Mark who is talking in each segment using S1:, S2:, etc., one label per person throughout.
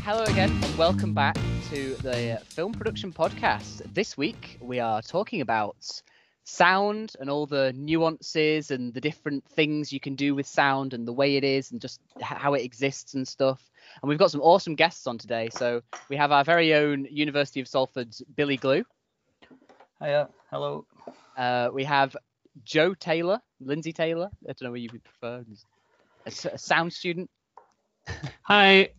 S1: Hello again, and welcome back to the Film Production Podcast. This week we are talking about sound and all the nuances and the different things you can do with sound and the way it is and just how it exists and stuff. And we've got some awesome guests on today. So we have our very own University of Salford's Billy Glew.
S2: Hiya, hello.
S1: Uh, we have Joe Taylor, Lindsey Taylor. I don't know what you would prefer. A sound student.
S3: Hi.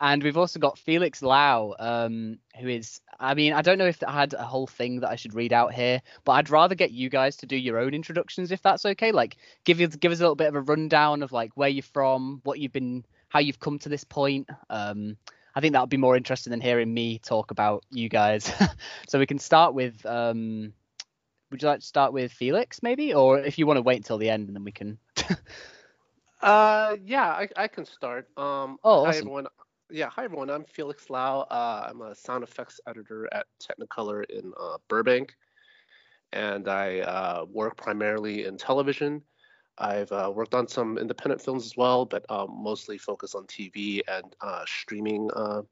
S1: And we've also got Felix Lau, um, who is, I mean, I don't know if I had a whole thing that I should read out here, but I'd rather get you guys to do your own introductions if that's okay. Like, give you give us a little bit of a rundown of like where you're from, what you've been, how you've come to this point. Um, I think that would be more interesting than hearing me talk about you guys. so we can start with, um, would you like to start with Felix maybe, or if you want to wait until the end and then we can.
S4: Uh, yeah, I, I can start. Um,
S1: Oh,
S4: hi everyone. Yeah, hi everyone. I'm Felix Lau. Uh, I'm a sound effects editor at Technicolor in uh, Burbank, and I uh, work primarily in television. I've uh, worked on some independent films as well, but um, mostly focus on TV and uh, streaming uh,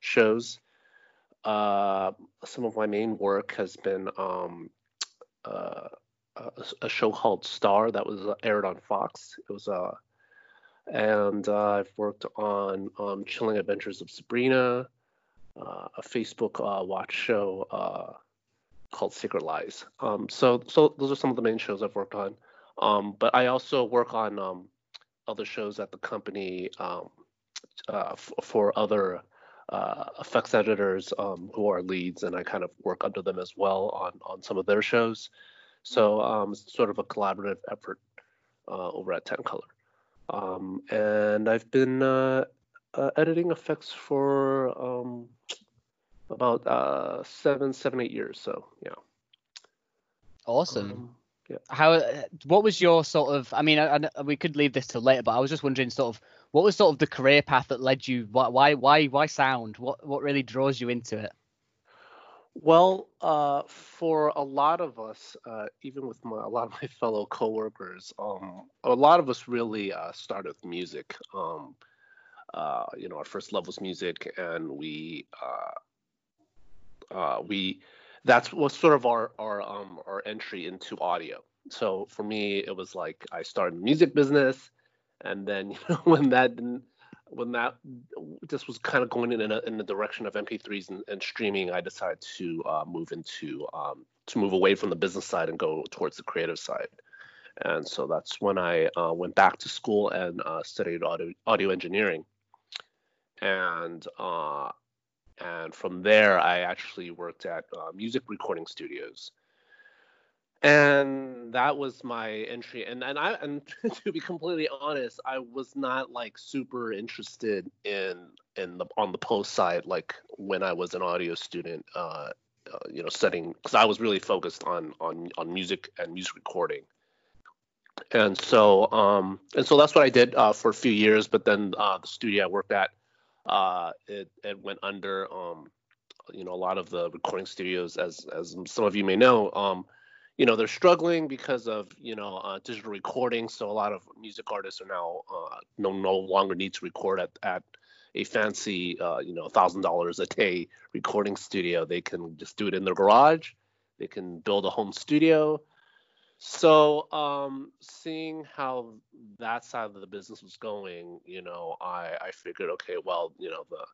S4: shows. Uh, some of my main work has been um, uh, a, a show called Star that was uh, aired on Fox. It was uh, and uh, I've worked on um, Chilling Adventures of Sabrina, uh, a Facebook uh, watch show uh, called Secret Lies. Um, so, so those are some of the main shows I've worked on. Um, but I also work on um, other shows at the company um, uh, f- for other uh, effects editors um, who are leads, and I kind of work under them as well on on some of their shows. So it's sort of a collaborative effort over at Technicolor. Um, and I've been uh, uh, editing effects for um, about uh, seven, seven, eight years. So yeah.
S1: Awesome.
S4: Um,
S1: how uh, what was your sort of i mean I, I- we could leave this till later but i was just wondering sort of what was sort of the career path that led you why why why, why sound what what really draws you into it
S4: Well, uh, for a lot of us, uh, even with my, a lot of my fellow coworkers, um, a lot of us really uh, started with music. Um, uh, you know, our first love was music, and we uh, uh, we that's was sort of our our um, our entry into audio. So for me, it was like I started music business, and then you know when that didn't when that this was kind of going in a, in the direction of MP3s and, and streaming, I decided to uh, move into um, to move away from the business side and go towards the creative side. And so that's when I uh, went back to school and uh, studied audio audio engineering. And uh, and from there, I actually worked at uh, music recording studios and that was my entry and and i and to be completely honest i was not like super interested in in the on the post side like when i was an audio student uh, uh you know studying because i was really focused on on on music and music recording. And so um and so that's what i did uh for a few years but then uh the studio i worked at uh it it went under um you know a lot of the recording studios as as some of you may know um you know they're struggling because of you know uh, digital recording so a lot of music artists are now uh, no no longer need to record at at a fancy uh, you know thousand dollars a day recording studio. They can just do it in their garage. They can build a home studio. So um seeing how that side of the business was going you know i i figured okay well you know the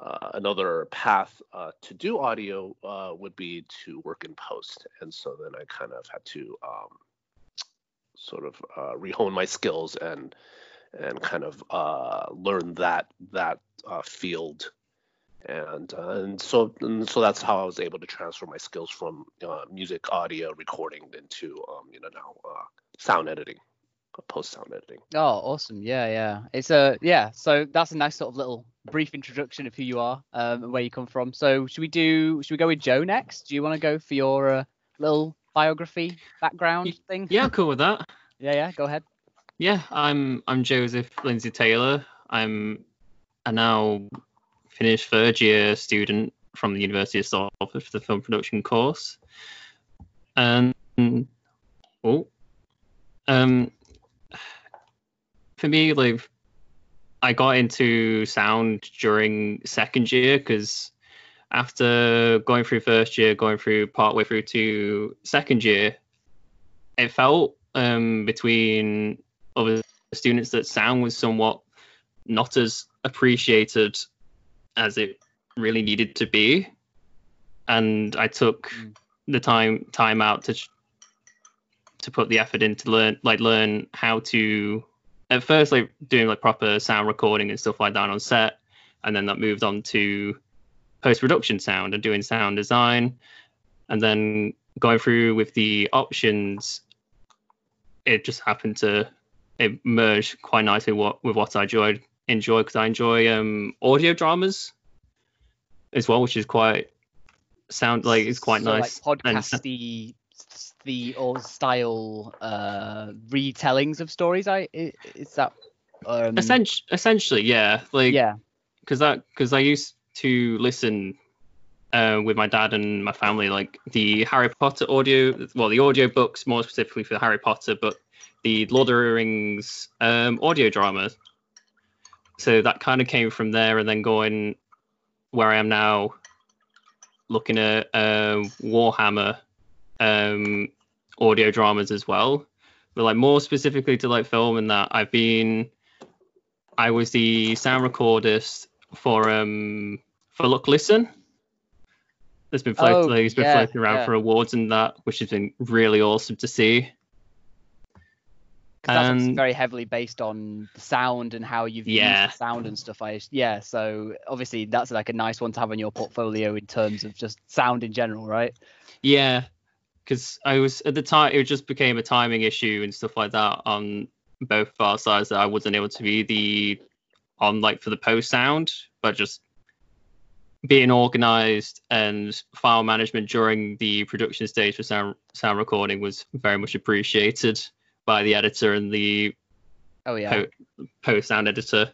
S4: uh, another path uh, to do audio uh, would be to work in post, and so then I kind of had to um, sort of uh, rehone my skills and and kind of uh, learn that that uh, field, and uh, and so and so that's how I was able to transfer my skills from music, audio, recording into um, you know now sound editing, post sound editing.
S1: oh awesome yeah yeah it's a yeah so that's a nice sort of little brief introduction of who you are um, and where you come from so should we do should we go with joe next do you want to go for your uh, little biography background thing
S3: Yeah, I'm cool with that.
S1: yeah yeah go ahead
S3: Yeah, I'm I'm Joseph Lindsey Taylor. I'm a now finished third year student from the University of Salford for the film production course. And oh, um, for me, like I got into sound during second year because after going through first year, going through partway through to second year, it felt um, between other students that sound was somewhat not as appreciated as it really needed to be, and I took
S1: Mm.
S3: the time time out to to put the effort in to learn like learn how to at first like doing like proper sound recording and stuff like that on set and then that moved on to post production sound and doing sound design. And then going through with the options it just happened to it merged quite nicely what with what I enjoyed enjoy because I enjoy um audio dramas as well which is quite sound like it's quite
S1: So,
S3: nice.
S1: Like
S3: and-
S1: podcasty the old style uh retellings of stories. I is that um,
S3: Essen- essentially yeah like
S1: yeah.
S3: because that because I used to listen uh, with my dad and my family like the Harry Potter audio, well the audio books more specifically for Harry Potter, but the Lord of the Rings um, audio drama. So that kind of came from there, and then going where I am now, looking at uh, Warhammer um, audio dramas as well. But like more specifically to like film and that, I've been I was the sound recordist for um for Look Listen. It's been floating,
S1: Oh,
S3: it's been
S1: yeah,
S3: floating around
S1: yeah.
S3: for awards and that, which has been really awesome to see.
S1: that's very heavily based on the sound and how you've
S3: Yeah.
S1: used the sound and stuff. I yeah, so obviously that's like a nice one to have in your portfolio in terms of just sound in general, right?
S3: Yeah, because I was at the time it just became a timing issue and stuff like that on both of our sides that I wasn't able to be the on like for the post sound, but just being organized and file management during the production stage for sound sound recording was very much appreciated by the editor and the
S1: Oh yeah,
S3: po- post sound editor.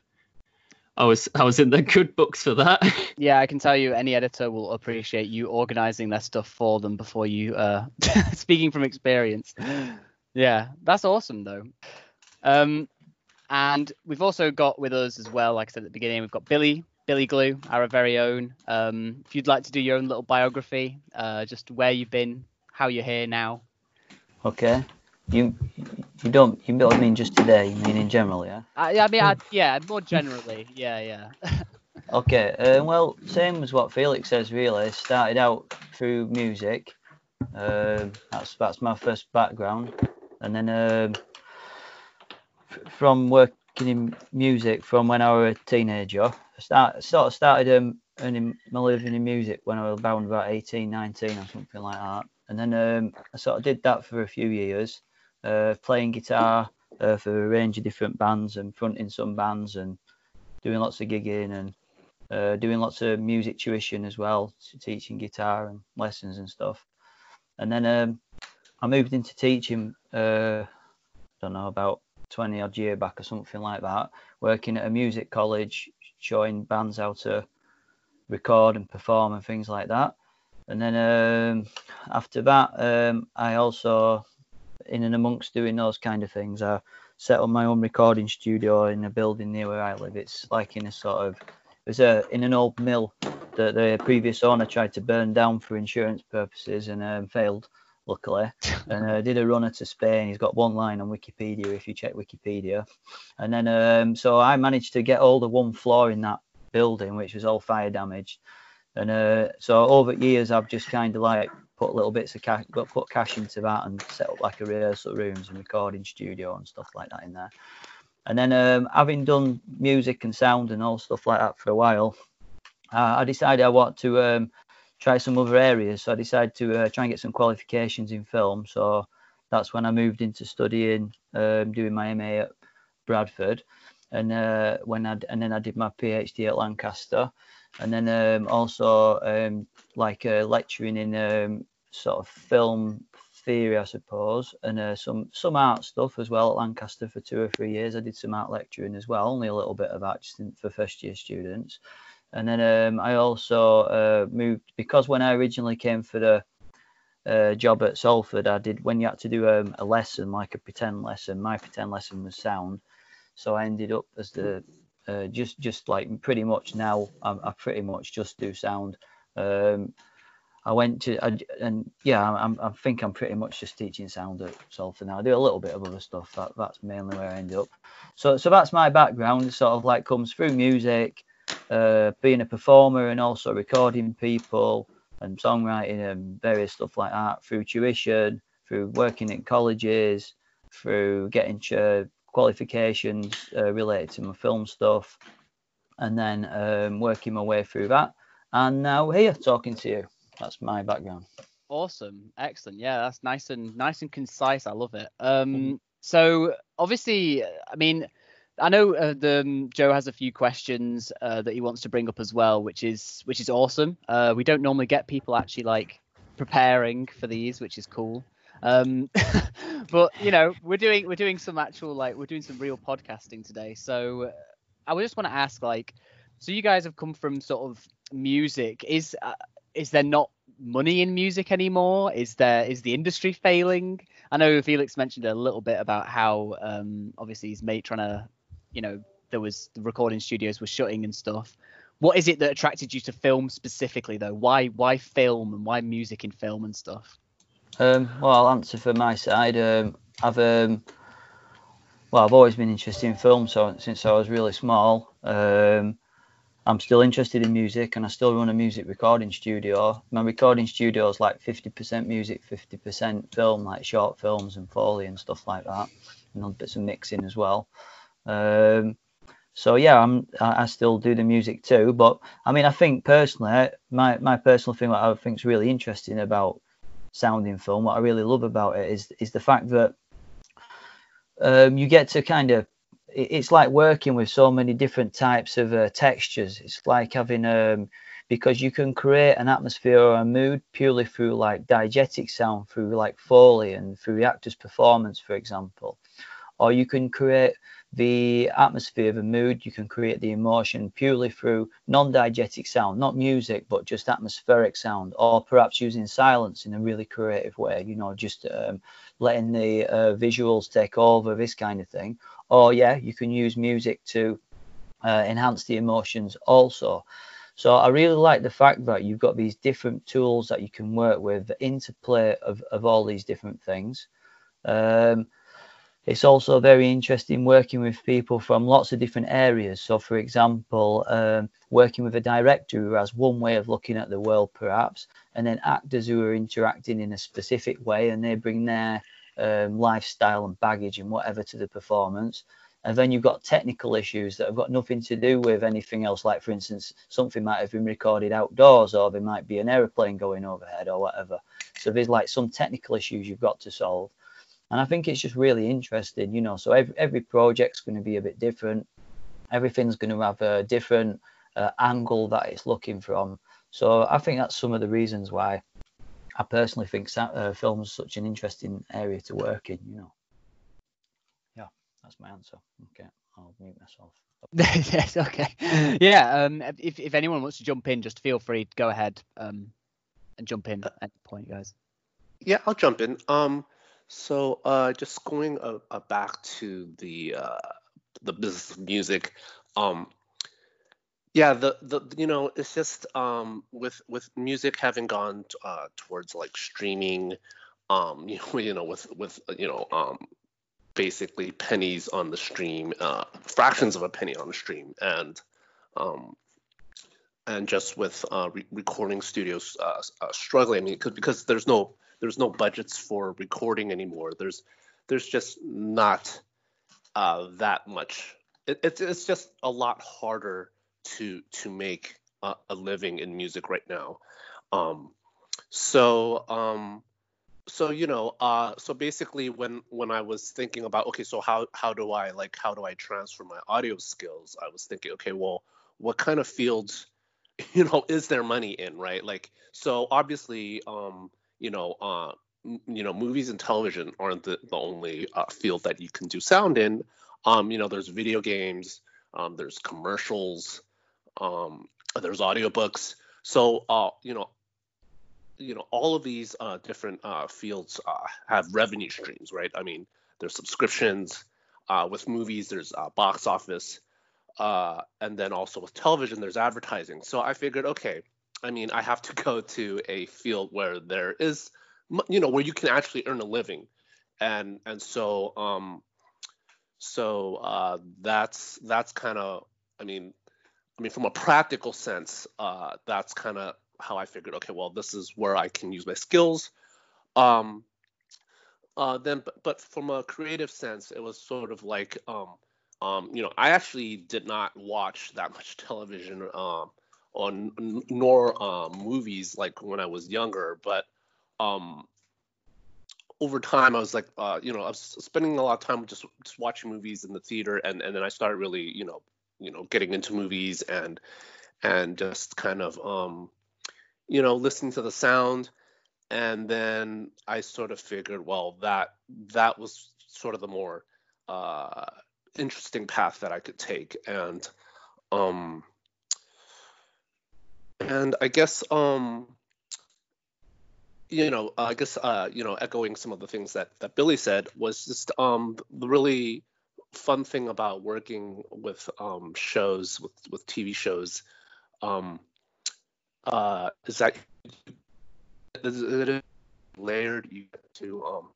S3: I was I was in the good books for that.
S1: yeah. I can tell you, any editor will appreciate you organizing their stuff for them before you. uh Speaking from experience, yeah, that's awesome though. Um, and we've also got with us as well, like I said at the beginning, we've got Billy, Billy Glew, our very own. Um, if you'd like to do your own little biography, uh, just where you've been, how you're here now.
S2: Okay. You you don't you don't mean just today, you mean in general, yeah?
S1: I, I mean, I, yeah, more generally, yeah, yeah.
S2: Okay. Uh, well, same as what Felix says really. Started out through music. Um that's that's my first background. And then um f- from working in music from when I was a teenager, I start, sort of started um, earning my living in music when I was about about 18, 19 or something like that. And then um, I sort of did that for a few years, uh, playing guitar uh, for a range of different bands and fronting some bands and doing lots of gigging and uh, doing lots of music tuition as well, t- teaching guitar and lessons and stuff. And then um, I moved into teaching, uh, I don't know, about 20 odd year back or something like that, working at a music college, showing bands how to record and perform and things like that. And then um, after that, um, I also, in and amongst doing those kind of things, I set up my own recording studio in a building near where I live. It's like in a sort of there's a in an old mill that the previous owner tried to burn down for insurance purposes and um, failed, luckily. and uh, did a runner to Spain. He's got one line on Wikipedia if you check Wikipedia. And then um, so I managed to get all the one floor in that building, which was all fire damaged. And uh, so over years, I've just kind of like put little bits of cash, put cash into that and set up like a rehearsal rooms and recording studio and stuff like that in there. And then um, having done music and sound and all stuff like that for a while, uh, I decided I want to um, try some other areas. So I decided to uh, try and get some qualifications in film. So that's when I moved into studying, um, doing my MA at Bradford, and uh, when I and then I did my PhD at Lancaster, and then um, also um, like uh, lecturing in um, sort of film theory, I suppose, and uh, some some art stuff as well at Lancaster for two or three years. I did some art lecturing as well, only a little bit of that just for first year students. And then um, I also uh, moved because when I originally came for the uh, job at Salford, I did when you had to do um, a lesson like a pretend lesson. My pretend lesson was sound, so I ended up as the uh, just just like pretty much now I, I pretty much just do sound. Um, I went to I, and yeah, I'm, I think I'm pretty much just teaching sound at Salford now. I do a little bit of other stuff. That, that's mainly where I end up. So so that's my background. It sort of like comes through music, uh, being a performer, and also recording people and songwriting and various stuff like that through tuition, through working in colleges, through getting qualifications uh, related to my film stuff, and then um, working my way through that. And now here talking to you. That's my background.
S1: Awesome, excellent. Yeah, that's nice and nice and concise. I love it. Um, so obviously, I mean, I know uh, the um, Joe has a few questions uh, that he wants to bring up as well, which is which is awesome. Uh, we don't normally get people actually like preparing for these, which is cool. Um, but you know, we're doing we're doing some actual like we're doing some real podcasting today. So uh, I just want to ask like, so you guys have come from sort of music. Is uh, is there not money in music anymore? Is there is the industry failing? I know Felix mentioned a little bit about how um, obviously his mate trying to, you know, there was the recording studios were shutting and stuff. What is it that attracted you to film specifically though? Why why film and why music in film and stuff?
S2: Um, well, I'll answer for my side. Um, I've um, well, I've always been interested in film so since I was really small. Um, I'm still interested in music and I still run a music recording studio. My recording studio is like 50% music, 50% film, like short films and Foley and stuff like that, and bits of mixing as well. Um, so yeah, I'm I still do the music too. But I mean, I think personally, my my personal thing, what I think is really interesting about sounding film, what I really love about it is is the fact that um, you get to kind of it's like working with so many different types of uh, textures. It's like having um because you can create an atmosphere or a mood purely through like diegetic sound, through like foley and through the actor's performance, for example, or you can create the atmosphere, the mood, you can create the emotion purely through non-diegetic sound, not music, but just atmospheric sound, or perhaps using silence in a really creative way, you know, just um, letting the uh, visuals take over, this kind of thing, or yeah, you can use music to uh, enhance the emotions also. So I really like the fact that you've got these different tools that you can work with, the interplay of, of all these different things. Um, it's also very interesting working with people from lots of different areas. So, for example, um, working with a director who has one way of looking at the world, perhaps, and then actors who are interacting in a specific way and they bring their um, lifestyle and baggage and whatever to the performance. And then you've got technical issues that have got nothing to do with anything else. Like, for instance, something might have been recorded outdoors, or there might be an aeroplane going overhead, or whatever. So there's like some technical issues you've got to solve. And I think it's just really interesting, you know. So every every project's going to be a bit different. Everything's going to have a different uh, angle that it's looking from. So I think that's some of the reasons why I personally think uh, film is such an interesting area to work in. You know. Yeah, that's my answer. Okay, I'll mute myself.
S1: yes. Okay. Yeah. Um. If if anyone wants to jump in, just feel free. to Go ahead. Um. And jump in at any point, guys.
S4: Yeah, I'll jump in. Um. So, uh, just going uh, uh, back to the uh, the business of music. Um yeah the the you know it's just um with with music having gone uh towards like streaming um you know you know with with you know um basically pennies on the stream uh fractions of a penny on the stream and um and just with uh re- recording studios uh, uh struggling i mean because because there's no there's no budgets for recording anymore. There's there's just not uh that much. It, it's it's just a lot harder to to make a, a living in music right now. Um, so um, so you know uh, so basically when when I was thinking about okay so how how do I like how do I transfer my audio skills? I was thinking okay well what kind of fields you know is there money in right? Like so obviously um you know uh you know movies and television aren't the, the only uh, field that you can do sound in um you know there's video games um there's commercials um, there's audiobooks. So, uh, you know, you know, all of these uh, different uh, fields uh, have revenue streams, right? I mean, there's subscriptions, uh, with movies, there's uh, box office, uh, and then also with television, there's advertising. So I figured, okay, I mean, I have to go to a field where there is, you know, where you can actually earn a living, and and so um, so uh, that's that's kind of, I mean, I mean, from a practical sense, uh, that's kind of how I figured. Okay, well, this is where I can use my skills. Um, uh, then, but, but from a creative sense, it was sort of like, um, um, you know, I actually did not watch that much television um, on nor um, movies like when I was younger, but um, over time I was like, uh, you know, I was spending a lot of time just just watching movies in the theater, and and then I started really, you know, you know, getting into movies and and just kind of, um, you know, listening to the sound. And then I sort of figured, well, that that was sort of the more uh, interesting path that I could take, and um, and I guess um, you know, I guess uh, you know, echoing some of the things that that Billy said was just um, the really fun thing about working with um, shows with with TV shows um, uh, is that it is layered. You get to um,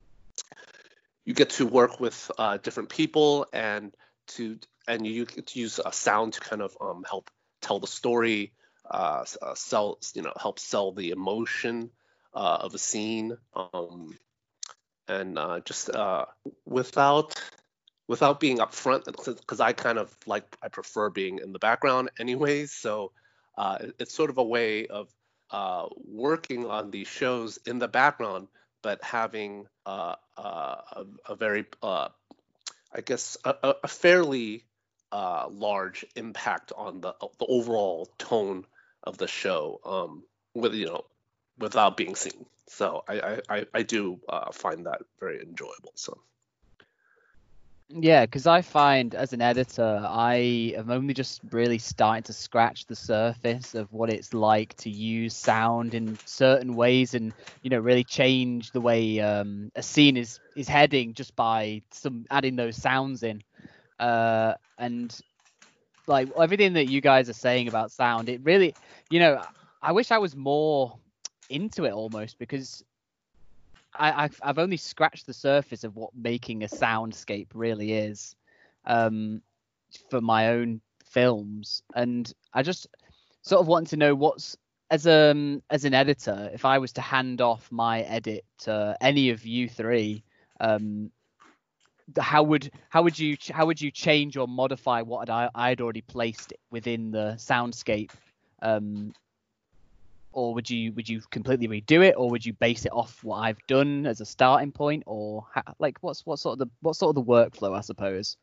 S4: you get to work with uh, different people and to and you get to use a sound to kind of um, help tell the story, uh, uh, sell you know help sell the emotion uh, of a scene, um, and uh, just uh, without without being upfront because I kind of like I prefer being in the background anyways. So uh, it's sort of a way of working on these shows in the background, but having a, a, very, I guess, a, a fairly uh, large impact on the the overall tone of the show, um, with you know, without being seen. So I I, I do uh, find that very enjoyable. So.
S1: Yeah, because I find as an editor, I am only just really starting to scratch the surface of what it's like to use sound in certain ways, and you know, really change the way um, a scene is is heading just by some adding those sounds in. Uh, and like everything that you guys are saying about sound, it really, you know, I wish I was more into it almost because I, have I've only scratched the surface of what making a soundscape really is um, for my own films, and I just sort of want to know what's as um as an editor, if I was to hand off my edit to any of you three, um, how would how would you how would you change or modify what I I'd already placed within the soundscape um, or would you would you completely redo it, or would you base it off what I've done as a starting point, or like what's what sort of the what sort of the workflow, I suppose?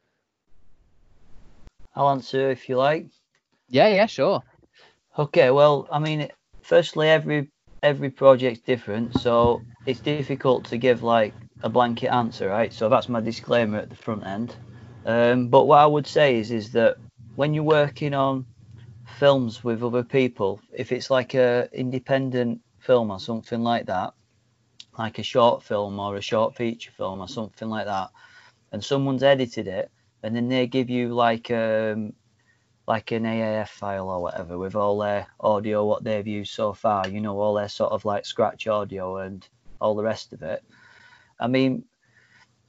S2: I'll answer if you like.
S1: Yeah, yeah, sure.
S2: Okay, well, I mean, firstly, every every project's different, so it's difficult to give like a blanket answer, right? So that's my disclaimer at the front end. Um, but what I would say is is that when you're working on films with other people, if it's like a independent film or something like that, like a short film or a short feature film or something like that, and someone's edited it, and then they give you like um like an AAF file or whatever with all their audio, what they've used so far, you know, all their sort of like scratch audio and all the rest of it. I mean,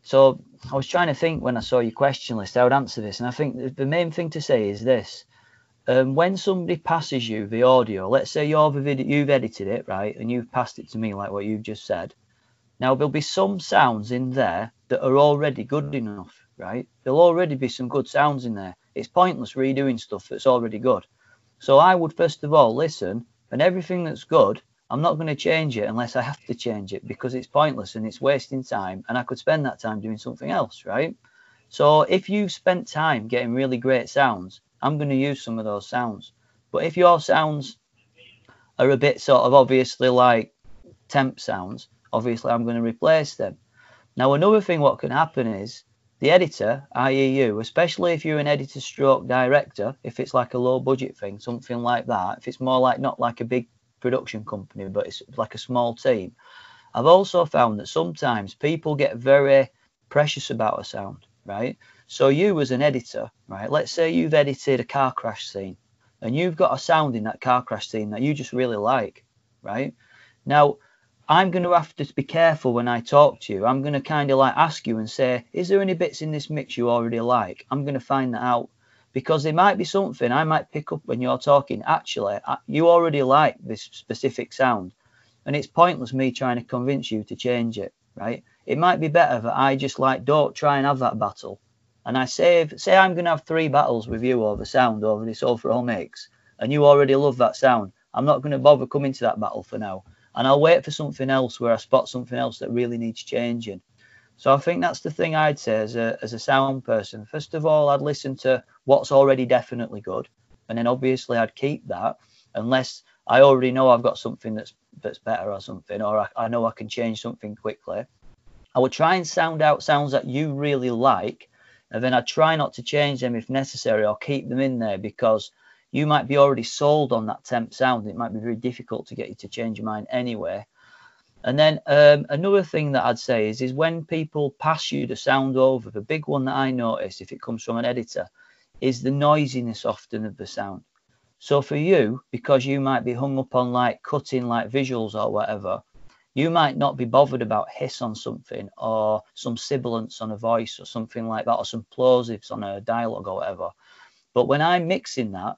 S2: so I was trying to think when I saw your question list, I would answer this, and I think the main thing to say is this: um, when somebody passes you the audio, let's say video, you've edited it, right, and you've passed it to me like what you've just said. Now there'll be some sounds in there that are already good enough, right? There'll already be some good sounds in there. It's pointless redoing stuff that's already good. So I would first of all listen, and everything that's good, I'm not going to change it unless I have to change it because it's pointless and it's wasting time, and I could spend that time doing something else, right? So if you've spent time getting really great sounds, I'm going to use some of those sounds. But if your sounds are a bit sort of obviously like temp sounds, obviously I'm going to replace them. Now, another thing what can happen is the editor, i.e., you, especially if you're an editor stroke director, if it's like a low budget thing, something like that, if it's more like not like a big production company, but it's like a small team, I've also found that sometimes people get very precious about a sound, right? So you as an editor, right? Let's say you've edited a car crash scene and you've got a sound in that car crash scene that you just really like, right? Now, I'm going to have to be careful when I talk to you. I'm going to kind of like ask you and say, is there any bits in this mix you already like? I'm going to find that out because there might be something I might pick up when you're talking. Actually, you already like this specific sound, and it's pointless me trying to convince you to change it, right? It might be better that I just like don't try and have that battle and I save, say I'm going to have three battles with you over sound over this overall mix, and you already love that sound, I'm not going to bother coming to that battle for now. And I'll wait for something else where I spot something else that really needs changing. So I think that's the thing I'd say as a, as a sound person. First of all, I'd listen to what's already definitely good. And then obviously I'd keep that unless I already know I've got something that's that's better or something, or I, I know I can change something quickly. I would try and sound out sounds that you really like and then I try not to change them if necessary or keep them in there because you might be already sold on that temp sound. It might be very difficult to get you to change your mind anyway. And then um, another thing that I'd say is, is when people pass you the sound over, the big one that I notice if it comes from an editor is the noisiness often of the sound. So for you, because you might be hung up on like cutting like visuals or whatever, you might not be bothered about hiss on something or some sibilance on a voice or something like that or some plosives on a dialogue or whatever. But when I'm mixing that,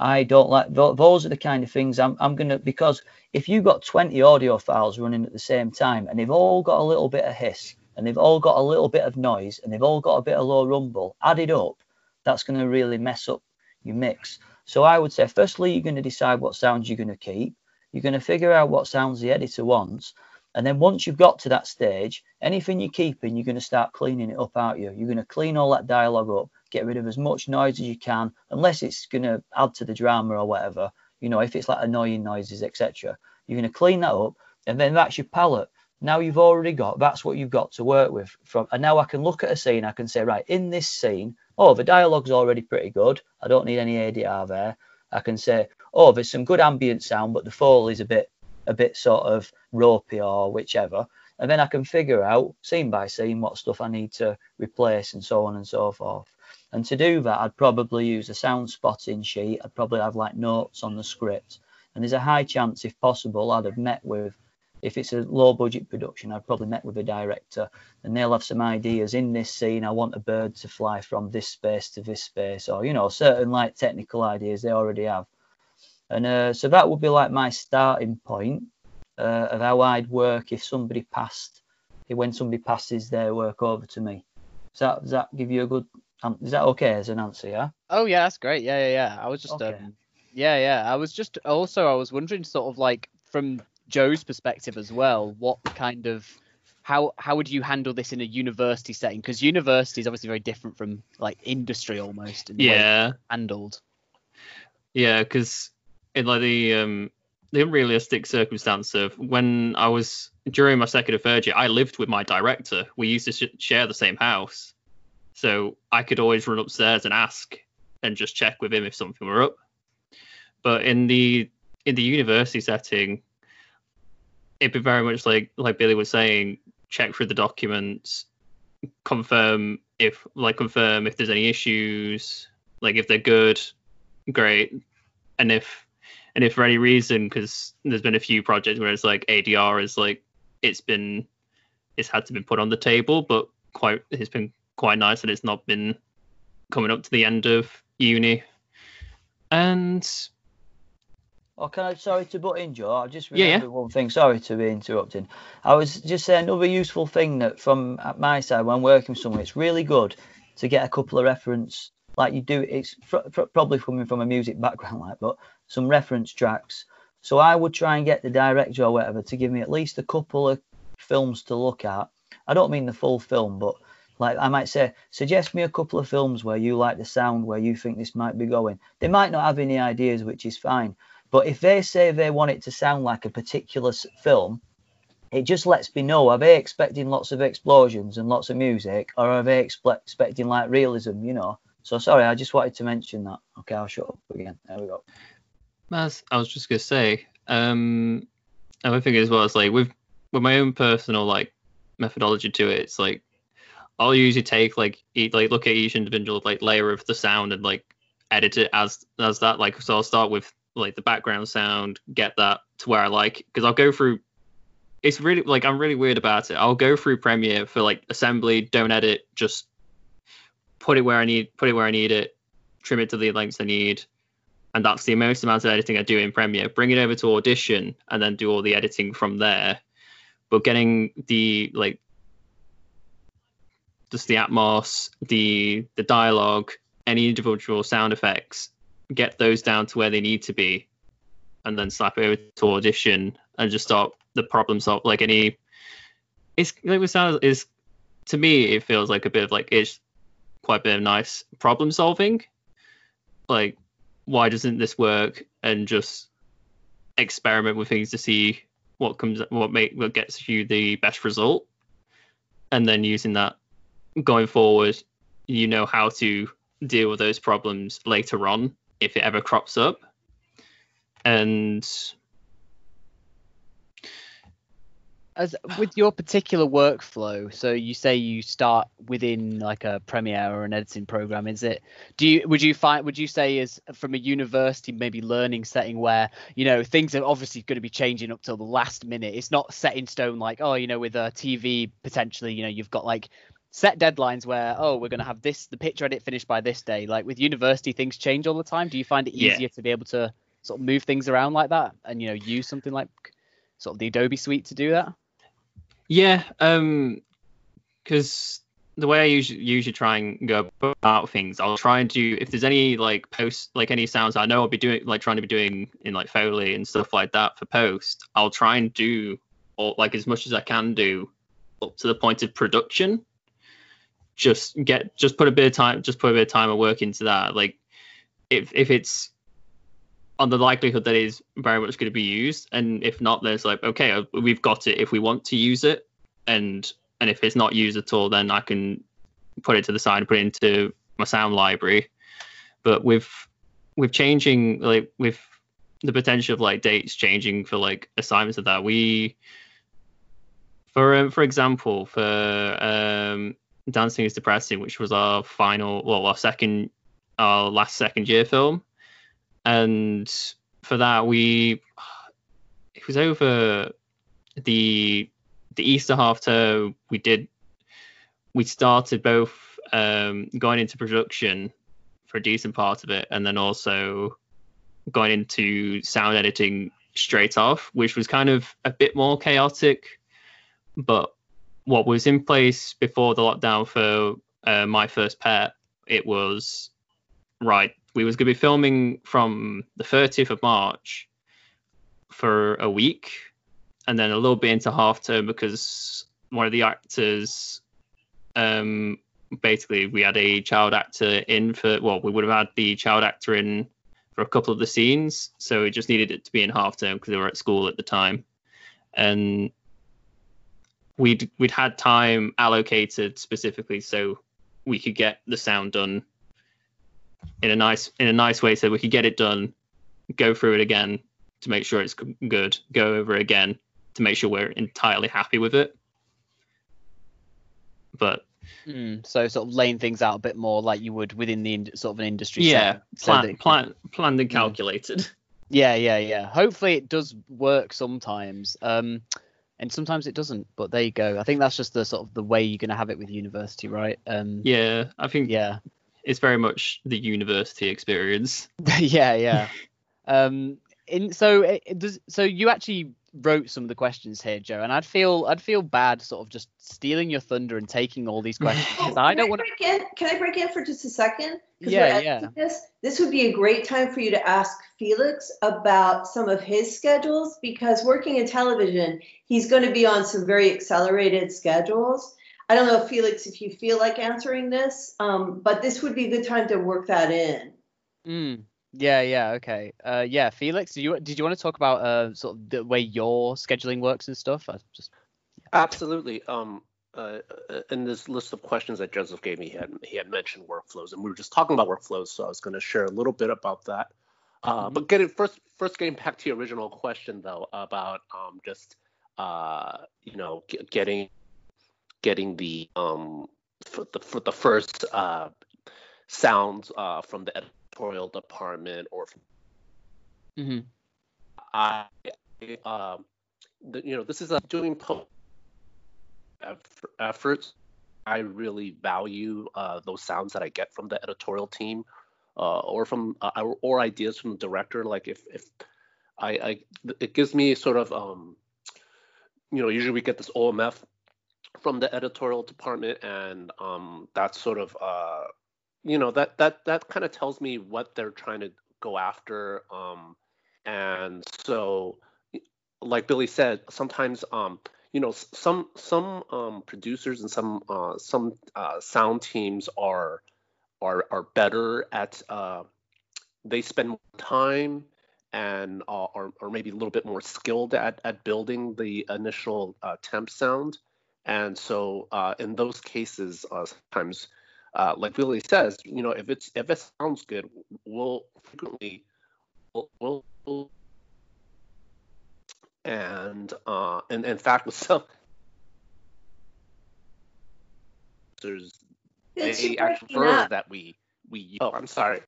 S2: I don't like those are the kind of things I'm, I'm gonna because if you've got 20 audio files running at the same time and they've all got a little bit of hiss and they've all got a little bit of noise and they've all got a bit of low rumble added up, that's going to really mess up your mix. So I would say, firstly, you're going to decide what sounds you're going to keep. You're going to figure out what sounds the editor wants. And then once you've got to that stage, anything you're keeping, you're going to start cleaning it up out you. You're going to clean all that dialogue up, get rid of as much noise as you can, unless it's going to add to the drama or whatever. You know, if it's like annoying noises, etc. You're going to clean that up, and then that's your palette. Now you've already got that's what you've got to work with from, and now I can look at a scene. I can say, right, in this scene, oh, the dialogue's already pretty good. I don't need any ADR there. I can say, oh, there's some good ambient sound, but the fall is a bit a bit sort of ropey or whichever. And then I can figure out scene by scene what stuff I need to replace and so on and so forth. And to do that, I'd probably use a sound spotting sheet. I'd probably have like notes on the script. And there's a high chance, if possible, I'd have met with if it's a low budget production, I've probably met with a director and they'll have some ideas in this scene. I want a bird to fly from this space to this space, or you know, certain like technical ideas they already have. And uh, so that would be like my starting point uh, of how I'd work if somebody passed, when somebody passes their work over to me. Does that, does that give you a good? Um, is that okay as an answer? Yeah.
S1: Oh yeah, that's great. Yeah, yeah, yeah. I was just okay. um, yeah, yeah. I was just also I was wondering sort of like from Joe's perspective as well, what kind of how how would you handle this in a university setting? Because university is obviously very different from like industry almost.
S3: yeah.
S1: handled.
S3: Yeah, because in like the um the unrealistic circumstance of when I was during my second or third year, I lived with my director. We used to sh- share the same house, so I could always run upstairs and ask and just check with him if something were up. But in the in the university setting, it'd be very much like like Billy was saying, check through the documents, confirm if like confirm if there's any issues, like if they're good, great, and if and if for any reason, because there's been a few projects where it's like ADR is like it's been it's had to be put on the table, but quite it's been quite nice and it's not been coming up to the end of uni. And
S2: Oh, can I? Sorry to butt in, Joe. I just remembered yeah, yeah. one thing. Sorry to be interrupting. I was just saying another useful thing that from my side when working somewhere, it's really good to get a couple of reference, like you do. It's fr- fr- probably coming from a music background, like, but some reference tracks. So I would try and get the director or whatever to give me at least a couple of films to look at. I don't mean the full film, but like I might say, suggest me a couple of films where you like the sound, where you think this might be going. They might not have any ideas, which is fine but if they say they want it to sound like a particular film, it just lets me know are they expecting lots of explosions and lots of music, or are they expe- expecting like realism, you know? So sorry, I just wanted to mention that. Okay, I'll shut up again. There we go.
S3: As I was just gonna say, um, another thing as well is like with with my own personal like methodology to it, it's like I'll usually take like e- like look at each individual like layer of the sound and like edit it as as that. Like so I'll start with like the background sound, get that to where I like because I'll go through. It's really like I'm really weird about it. I'll go through Premiere for like assembly, don't edit, just put it where I need, put it where I need it, trim it to the lengths I need, and that's the most amount of editing I do in Premiere. Bring it over to Audition and then do all the editing from there. But getting the like just the Atmos, the the dialogue, any individual sound effects, get those down to where they need to be, and then slap it over to Audition and just start the problem solve. Like any, it's like it sounds is to me it feels like a bit of like it's quite a bit of nice problem solving. Like why doesn't this work and just experiment with things to see what comes what make what gets you the best result and then using that going forward you know how to deal with those problems later on if it ever crops up and
S1: As with your particular workflow, so you say you start within like a Premiere or an editing program. Is it? Do you would you find would you say is from a university maybe learning setting where you know things are obviously going to be changing up till the last minute. It's not set in stone like oh you know with a TV potentially you know you've got like set deadlines where oh we're going to have this the picture edit finished by this day. Like with university things change all the time. Do you find it
S3: Yeah.
S1: easier to be able to sort of move things around like that and you know use something like sort of the Adobe Suite to do that?
S3: Yeah, um, because the way I usually usually try and go about things, I'll try and do if there's any like post like any sounds I know I'll be doing like trying to be doing in like Foley and stuff like that for post, I'll try and do all like as much as I can do up to the point of production. Just get just put a bit of time just put a bit of time and work into that. Like if if it's on the likelihood that it is very much going to be used and if not there's like okay uh, we've got it if we want to use it and and if it's not used at all then i can put it to the side and put it into my sound library but with with changing like with the potential of like dates changing for like assignments of that we for um, for example for um dancing is depressing which was our final well our second our last second year film. And for that we it was over the the Easter half term. We did we started both um, going into production for a decent part of it and then also going into sound editing straight off which was kind of a bit more chaotic but what was in place before the lockdown for uh, my first pet it was right we was going to be filming from the 30th of March for a week and then a little bit into half term because one of the actors um basically we had a child actor in for well we would have had the child actor in for a couple of the scenes so we just needed it to be in half term because they were at school at the time. And we'd we'd had time allocated specifically so we could get the sound done in a nice in a nice way so we could get it done go through it again to make sure it's good go over again to make sure we're entirely happy with it but
S1: Mm, so sort of laying things out a bit more like you would within the ind- sort of an industry.
S3: yeah
S1: setting, so
S3: plan, plan, planned and calculated
S1: Yeah, yeah, yeah. Hopefully it does work sometimes. Um, and sometimes it doesn't. But there you go. I think that's just the sort of the way you're gonna have it with university, right? Um,
S3: yeah i think
S1: yeah.
S3: it's very much the university experience
S1: yeah, yeah. Um, in so it, it does so you actually wrote some of the questions here, Joe, and I'd feel I'd feel bad sort of just stealing your thunder and taking all these questions because I don't want to.
S5: break in? Can I break in for just a second?
S1: Yeah, yeah.
S5: This, this would be a great time for you to ask Felix about some of his schedules because working in television, he's going to be on some very accelerated schedules. I don't know, Felix, if you feel like answering this, um, but this would be a good time to work that in.
S1: Mm, yeah, yeah, okay. Uh, yeah, Felix, did you did you want to talk about uh sort of the way your scheduling works and stuff? I just
S4: Absolutely. Um, uh, uh, in this list of questions that Joseph gave me, he had he had mentioned workflows, and we were just talking about workflows, so I was going to share a little bit about that. Uh, But getting first, first getting back to your original question though about um, just uh, you know g- getting getting the um, the for the first uh, sounds uh, from the editorial department or from
S1: hmm
S4: I, uh, the, you know, this is a doing post efforts. I really value uh, those sounds that I get from the editorial team, uh, or from uh, or, or ideas from the director. Like if if I, I it gives me sort of um, you know, usually we get this OMF from the editorial department, and um, that's sort of uh, you know, that that that kind of tells me what they're trying to go after. Um, and so like billy said sometimes um you know some some um producers and some uh some uh sound teams are are are better at uh they spend more time and uh, or, or maybe a little bit more skilled at, at building the initial uh, temp sound and so uh, in those cases sometimes uh, like billy says you know if it's if it sounds good we'll frequently we'll, we'll and uh, and in fact with some there's they actually prefer that we we oh I'm sorry.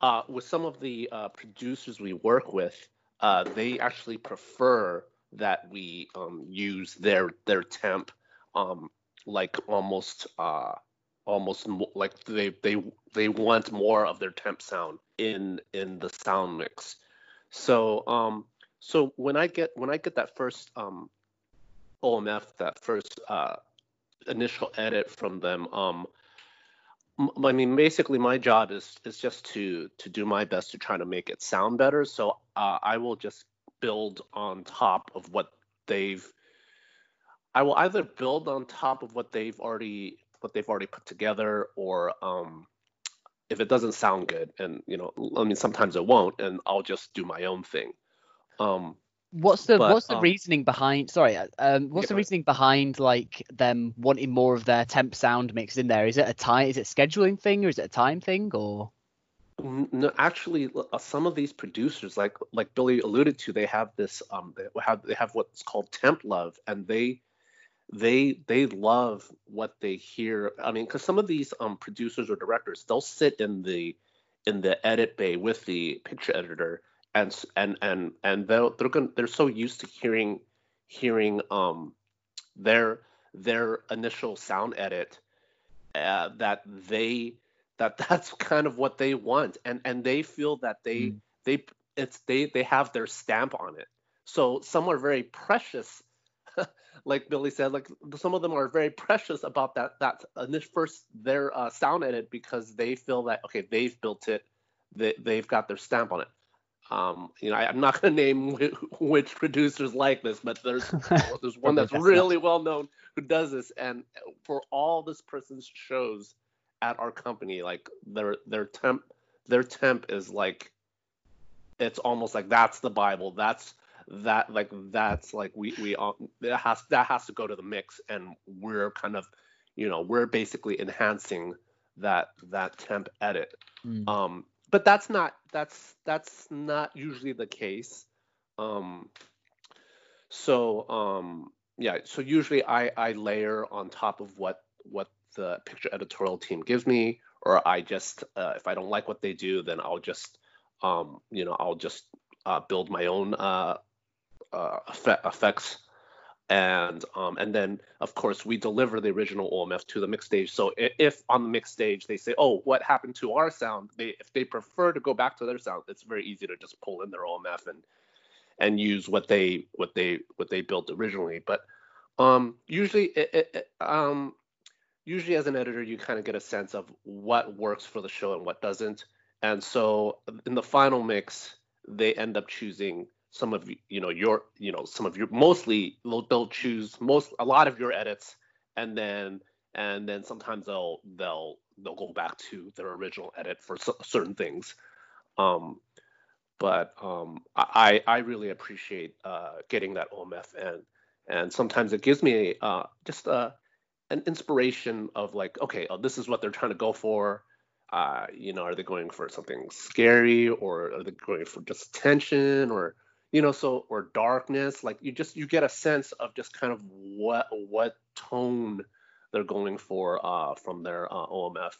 S4: Uh, with some of the uh, producers we work with uh, they actually prefer that we um, use their their temp um, like almost uh, almost mo- like they they they want more of their temp sound in in the sound mix. So um so when I get when I get that first um OMF that first uh initial edit from them um I mean basically my job is is just to to do my best to try to make it sound better. So uh, I will just build on top of what they've I will either build on top of what they've already what they've already put together or um if it doesn't sound good and you know I mean sometimes it won't and I'll just do my own thing um
S1: What's the
S4: But,
S1: what's the
S4: um,
S1: reasoning behind? Sorry, uh, um, what's
S4: Yeah,
S1: the reasoning behind like them wanting more of their temp sound mix in there? Is it a time? Is it a scheduling thing or is it a time thing or?
S4: No, actually, uh, some of these producers, like like Billy alluded to, they have this um they have they have what's called temp love, and they they they love what they hear. I mean, because some of these um producers or directors, they'll sit in the in the edit bay with the picture editor, and and and and they'll they're going they're so used to hearing hearing um their their initial sound edit uh, that they that that's kind of what they want and and they feel that they
S1: Mm.
S4: they it's they they have their stamp on it so some are very precious like billy said like some of them are very precious about that that initial first their uh, sound edit because they feel that okay they've built it they, they've got their stamp on it. Um you know I, i'm not going to name wh- which producers like this but there's there's one that's really well known who does this and for all this person's shows at our company like their their temp their temp is like it's almost like that's the bible that's that like that's like we we all that has that has to go to the mix and we're kind of you know we're basically enhancing that that temp edit
S1: Mm.
S4: um but that's not that's that's not usually the case um so um yeah so usually i i layer on top of what what the picture editorial team gives me or i just uh, if i don't like what they do then i'll just um you know i'll just uh, build my own uh, uh effect, effects and um and then of course we deliver the original OMF to the mix stage. So i- if on the mix stage they say, oh, what happened to our sound? They if they prefer to go back to their sound, it's very easy to just pull in their OMF and and use what they what they what they built originally. But um usually it, it, um usually as an editor you kind of get a sense of what works for the show and what doesn't. And so in the final mix, they end up choosing some of you know your you know some of your mostly they'll, they'll choose most a lot of your edits and then and then sometimes they'll they'll they'll go back to their original edit for cer- certain things. Um but um i i really appreciate uh getting that omf and and sometimes it gives me uh just uh an inspiration of like okay oh, this is what they're trying to go for. Uh you know are they going for something scary or are they going for just tension or you know so or darkness like you just you get a sense of just kind of what what tone they're going for uh, from their uh, OMF.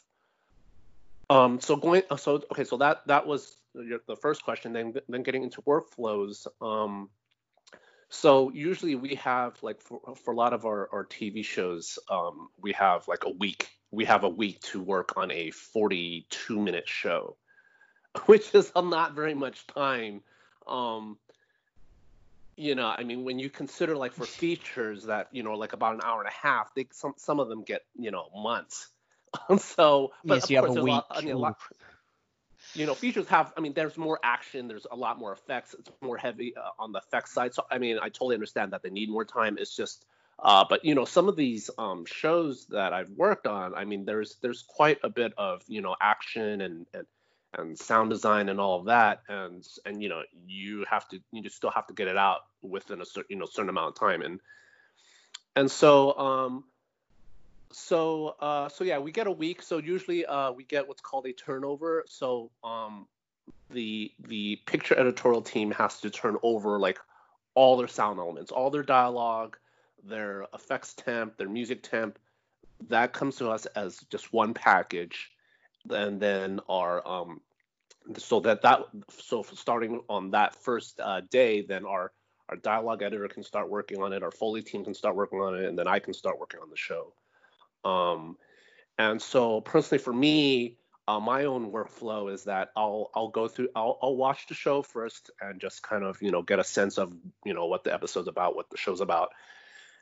S4: Um, so going so okay, so that that was the first question. Then then getting into workflows. Um, so usually we have like for, for a lot of our, our TV shows, um, we have like a week. We have a week to work on a 42 minute show, which is not very much time. Um, you know, I mean, when you consider like for features that you know, like about an hour and a half, they some some of them get you know months. so, but
S1: yes,
S4: of
S1: you
S4: course,
S1: have a week.
S4: lot, I mean, a lot, you know, features have. I mean, there's more action. There's a lot more effects. It's more heavy uh, on the effects side. So, I mean, I totally understand that they need more time. It's just, uh, but you know, some of these um, shows that I've worked on, I mean, there's there's quite a bit of you know action and and and sound design and all of that and and you know you have to you just still have to get it out within a certain you know certain amount of time. And and so um so uh so yeah we get a week. So usually uh we get what's called a turnover. So um the the picture editorial team has to turn over like all their sound elements all their dialogue their effects temp their music temp. That comes to us as just one package. And then our um so that that so starting on that first uh, day then our our dialogue editor can start working on it our foley team can start working on it and then i can start working on the show. Um and so personally for me uh, my own workflow is that i'll i'll go through I'll, I'll watch the show first and just kind of you know get a sense of you know what the episode's about what the show's about.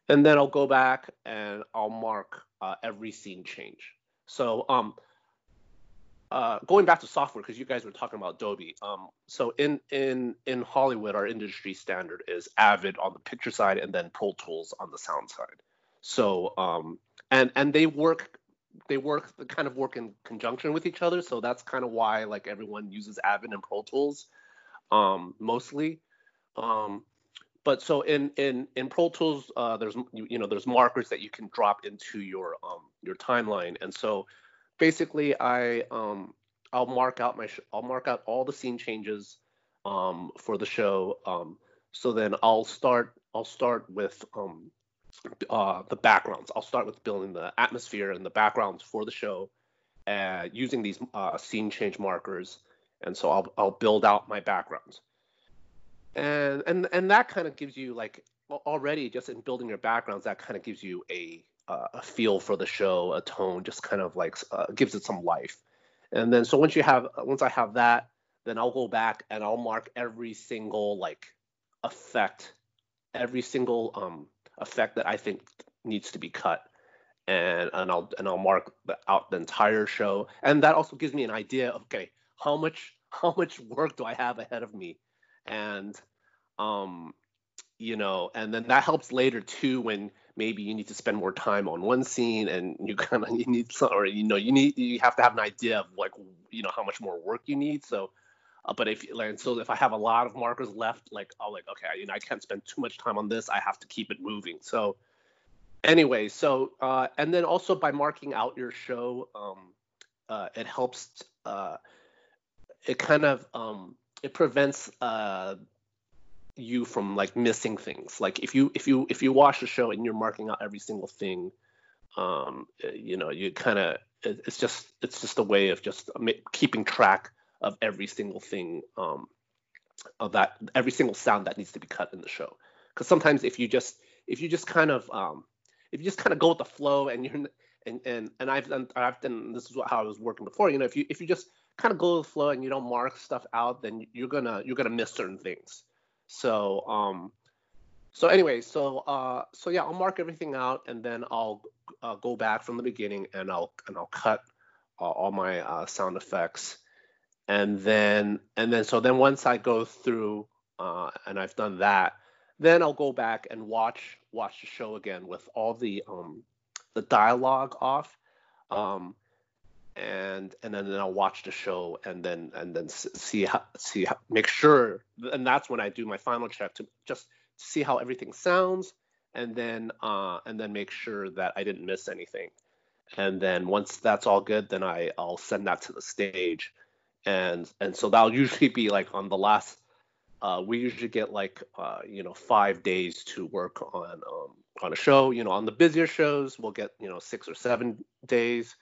S4: And then i'll go back and i'll mark uh, every scene change. So um uh, going back to software because you guys were talking about Adobe. Um, so in in in Hollywood, our industry standard is Avid on the picture side and then Pro Tools on the sound side. So um, and and they work they work kind of work in conjunction with each other. So that's kind of why like everyone uses Avid and Pro Tools um, mostly. Um, but so in in in Pro Tools, uh, there's you, you know there's markers that you can drop into your um, your timeline, and so basically I um I'll mark out my sh- I'll mark out all the scene changes um for the show um so then I'll start I'll start with um uh the backgrounds. I'll start with building the atmosphere and the backgrounds for the show uh using these uh scene change markers and so I'll I'll build out my backgrounds. And and and that kind of gives you like already just in building your backgrounds that kind of gives you a a feel for the show, a tone, just kind of like uh, gives it some life. And then so once you have once I have that, then I'll go back and I'll mark every single like effect, every single um effect that I think needs to be cut. And, and I'll and I'll mark out the entire show, and that also gives me an idea of okay, how much how much work do I have ahead of me, and um, you know, and then that helps later too when maybe you need to spend more time on one scene and you kind of you need some, or you know you need you have to have an idea of like you know how much more work you need. So uh, but if like so if i have a lot of markers left like i'll like okay you know i can't spend too much time on this. I have to keep it moving. So anyway so uh, and then also by marking out your show um, uh, it helps uh, it kind of um, it prevents uh, you from like missing things. Like if you if you if you watch the show and you're marking out every single thing um you know you kind of it's just it's just a way of just keeping track of every single thing um of that every single sound that needs to be cut in the show. Because sometimes if you just if you just kind of um if you just kind of go with the flow and you're and and and I've done I've done this is what, how I was working before you know if you if you just kind of go with the flow and you don't mark stuff out then you're gonna you're gonna miss certain things so um, so anyway, so uh, so yeah, I'll mark everything out and then I'll uh, go back from the beginning and I'll and I'll cut uh, all my uh, sound effects, and then and then so then once I go through uh, and I've done that, then I'll go back and watch watch the show again with all the um, the dialogue off. Um, and and then, then I'll watch the show and then and then see how see how, make sure and that's when I do my final check to just see how everything sounds and then uh and then make sure that I didn't miss anything. And then once that's all good then I I'll send that to the stage. And and so that'll usually be like on the last uh, we usually get like uh, you know five days to work on um, on a show. You know, on the busier shows, we'll get you know six or seven days,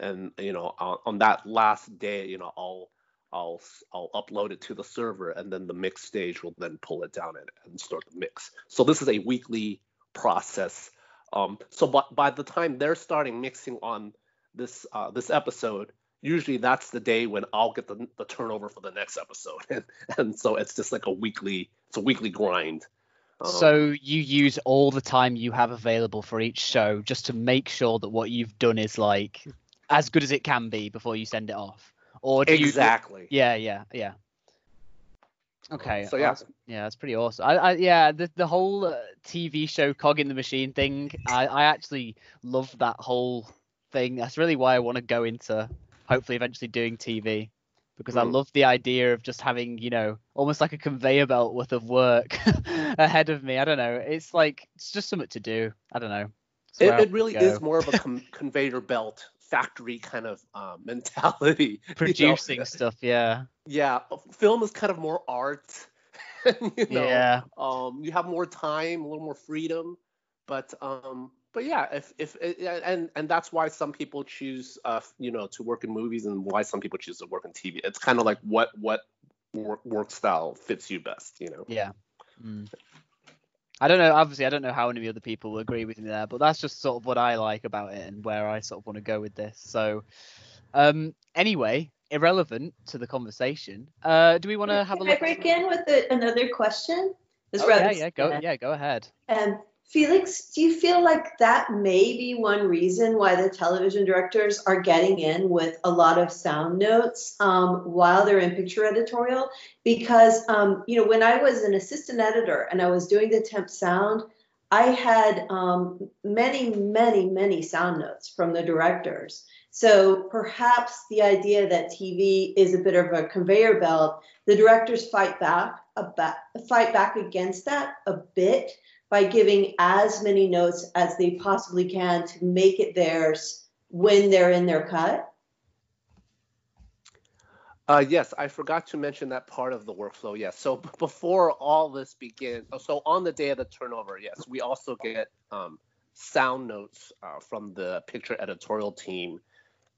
S4: and you know on, on that last day, you know I'll I'll I'll upload it to the server, and then the mix stage will then pull it down and, and start the mix. So this is a weekly process. Um, so by, by the time they're starting mixing on this uh, this episode, usually that's the day when I'll get the, the turnover for the next episode, and, and so it's just like a weekly it's a weekly grind. Um,
S1: So you use all the time you have available for each show just to make sure that what you've done is like as good as it can be before you send it off, or do you?
S4: exactly.
S1: Yeah, yeah, yeah. Okay.
S4: So yeah,
S1: that's- yeah, that's pretty awesome. I, I yeah, the the whole uh, TV show cog in the machine thing. I I actually love that whole thing. That's really why I want to go into hopefully eventually doing TV because I
S4: Mm.
S1: love the idea of just having you know almost like a conveyor belt worth of work ahead of me. I don't know. It's like it's just something to do. I don't know.
S4: It, it really is more of a com- conveyor belt factory kind of um, mentality. you know?
S1: producing stuff. Yeah.
S4: Yeah, film is kind of more art. you know,
S1: Yeah.
S4: um, you have more time, a little more freedom, but um, but yeah, if if and and that's why some people choose uh you know to work in movies and why some people choose to work in TV. It's kind of like what what work, work style fits you best, you know.
S1: Yeah. Mm. I don't know. Obviously, I don't know how many other people will agree with me there, but that's just sort of what I like about it and where I sort of want to go with this. So, um, anyway, irrelevant to the conversation. Uh, do we want to have a look?
S5: Can I break in with a, another question? It's
S1: Oh, yeah, yeah, go, yeah, go ahead.
S5: And Felix, do you feel like that may be one reason why the television directors are getting in with a lot of sound notes um, while they're in picture editorial? Because, um, you know, when I was an assistant editor and I was doing the temp sound, I had um, many, many, many sound notes from the directors. So perhaps the idea that TV is a bit of a conveyor belt, the directors fight back fight back against that a bit by giving as many notes as they possibly can to make it theirs when they're in their cut.
S4: Uh, yes, I forgot to mention that part of the workflow. Yes, so b- before all this begins, so on the day of the turnover, yes, we also get um, sound notes uh, from the picture editorial team,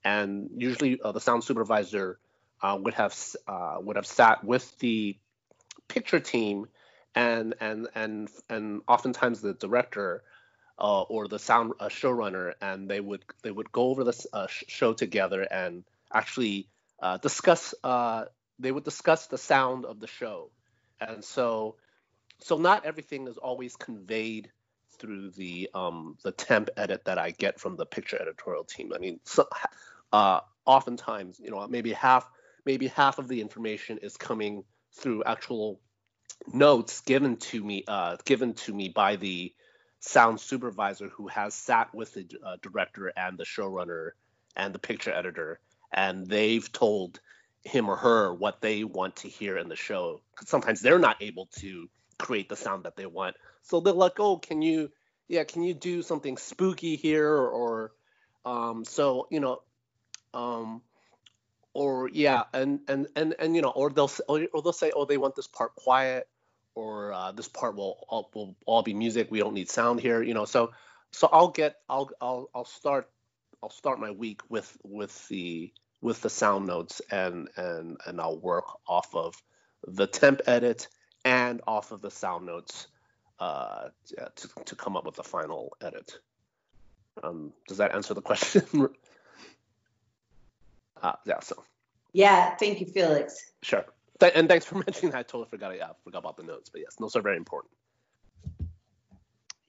S4: and usually uh, the sound supervisor uh, would have uh, would have sat with the picture team, and and and and oftentimes the director. Uh, or the sound uh, showrunner, and they would they would go over the uh, sh- show together and actually uh, discuss uh, they would discuss the sound of the show and so so not everything is always conveyed through the um, the temp edit that I get from the picture editorial team. I mean, so, uh, oftentimes, you know, maybe half maybe half of the information is coming through actual notes given to me uh, given to me by the sound supervisor who has sat with the uh, director and the showrunner and the picture editor and they've told him or her what they want to hear in the show because sometimes they're not able to create the sound that they want, so they're like, "Oh, can you, yeah, can you do something spooky here?" Or, or um, so you know, um, or yeah, and and and and you know, or they'll or, they'll say, "Oh, they want this part quiet," or uh, "This part will all will all be music. We don't need sound here." You know, so so I'll get I'll I'll I'll start I'll start my week with with the with the sound notes and and and I'll work off of the temp edit and off of the sound notes uh, to to come up with the final edit. Um, does that answer the question? Uh, yeah. So
S5: Yeah, thank you, Felix.
S4: sure. Th- and thanks for mentioning that. I totally forgot. Yeah, I forgot about the notes. But yes, notes are very important.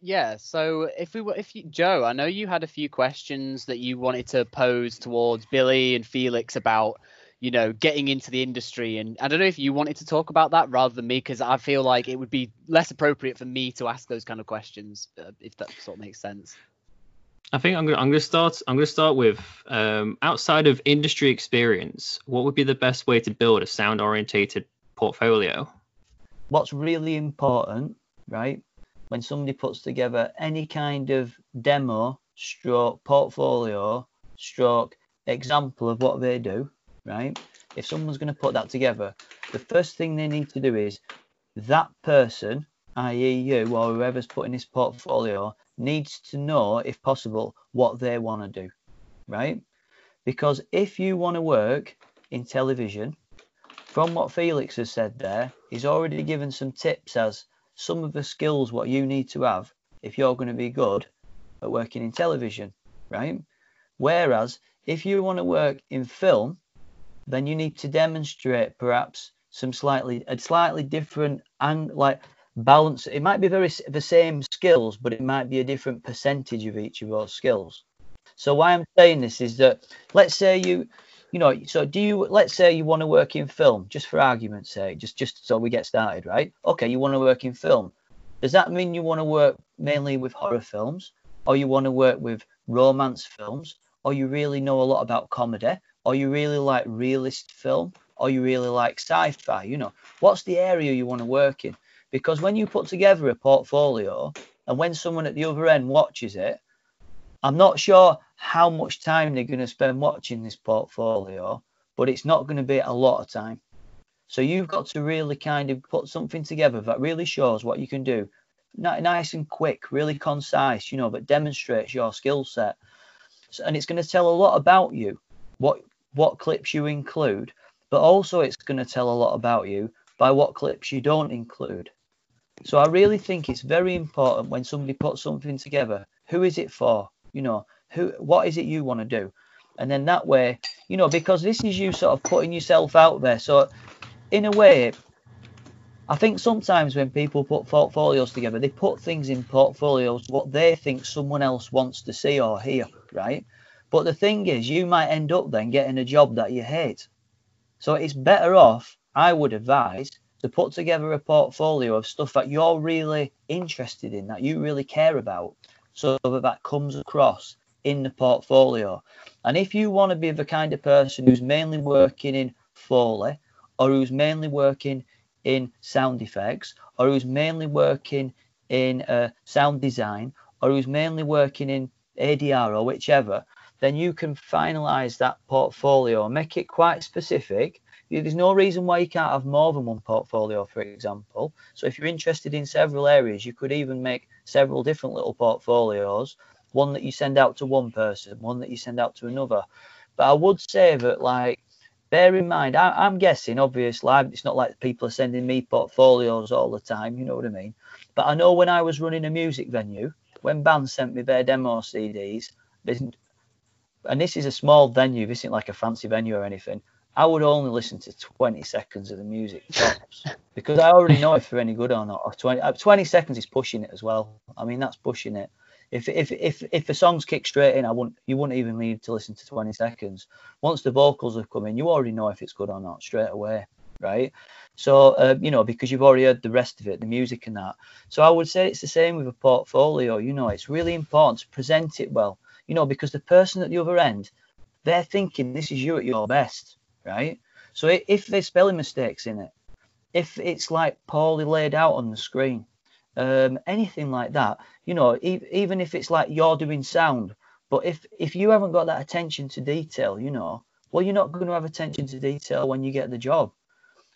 S1: Yeah, so if we were, if you, Joe, I know you had a few questions that you wanted to pose towards Billy and Felix about, you know, getting into the industry, and I don't know if you wanted to talk about that rather than me, because I feel like it would be less appropriate for me to ask those kind of questions, uh, if that sort of makes sense.
S3: I think I'm gonna I'm gonna start I'm gonna start with um, outside of industry experience, what would be the best way to build a sound orientated portfolio?
S2: what's really important, right? When somebody puts together any kind of demo, stroke, portfolio, stroke, example of what they do, right? If someone's going to put that together, the first thing they need to do is that person, i.e., you or whoever's putting this portfolio, needs to know, if possible, what they want to do, right? Because if you want to work in television, from what Felix has said there, he's already given some tips as some of the skills what you need to have if you're going to be good at working in television, right? Whereas if you want to work in film, then you need to demonstrate perhaps some slightly a slightly different and like balance. It might be very the same skills, but it might be a different percentage of each of those skills. So why I'm saying this is that let's say you you know so do you let's say you want to work in film just for argument's sake just just so we get started right okay you want to work in film does that mean you want to work mainly with horror films or you want to work with romance films or you really know a lot about comedy or you really like realist film or you really like sci-fi you know what's the area you want to work in because when you put together a portfolio and when someone at the other end watches it i'm not sure how much time they're going to spend watching this portfolio but it's not going to be a lot of time. So you've got to really kind of put something together that really shows what you can do. Nice and quick really concise you know but demonstrates your skill set. So, and it's going to tell a lot about you what what clips you include but also it's going to tell a lot about you by what clips you don't include so I really think it's very important when somebody puts something together. Who is it for? You know, who what is it you want to do? And then that way, you know, because this is you sort of putting yourself out there. So in a way, I think sometimes when people put portfolios together, they put things in portfolios what they think someone else wants to see or hear, right? But the thing is, you might end up then getting a job that you hate. So it's better off, I would advise, to put together a portfolio of stuff that you're really interested in, that you really care about, so that that comes across in the portfolio. And if you want to be the kind of person who's mainly working in Foley, or who's mainly working in sound effects, or who's mainly working in uh, sound design, or who's mainly working in ADR or whichever, then you can finalize that portfolio, make it quite specific, there's no reason why you can't have more than one portfolio, for example. So if you're interested in several areas, you could even make several different little portfolios, one that you send out to one person, one that you send out to another. But I would say that, like, bear in mind, I, am guessing, obviously, it's not like people are sending me portfolios all the time, you know what I mean? But I know when I was running a music venue, when bands sent me their demo CDs, and this is a small venue, this isn't like a fancy venue or anything. I would only listen to 20 seconds of the music tops because I already know if they're any good or not. Or 20, uh, 20 seconds is pushing it as well. I mean, that's pushing it. If if if if the songs kick straight in, I wouldn't you wouldn't even need to listen to 20 seconds. Once the vocals have come in, you already know if it's good or not straight away, right? So uh, you know because you've already heard the rest of it, the music and that. So I would say it's the same with a portfolio. You know, it's really important to present it well. You know, because the person at the other end, they're thinking this is you at your best right? So if there's spelling mistakes in it, if it's like poorly laid out on the screen, um, anything like that, you know, e- even if it's like you're doing sound, but if if you haven't got that attention to detail, you know, well, you're not going to have attention to detail when you get the job.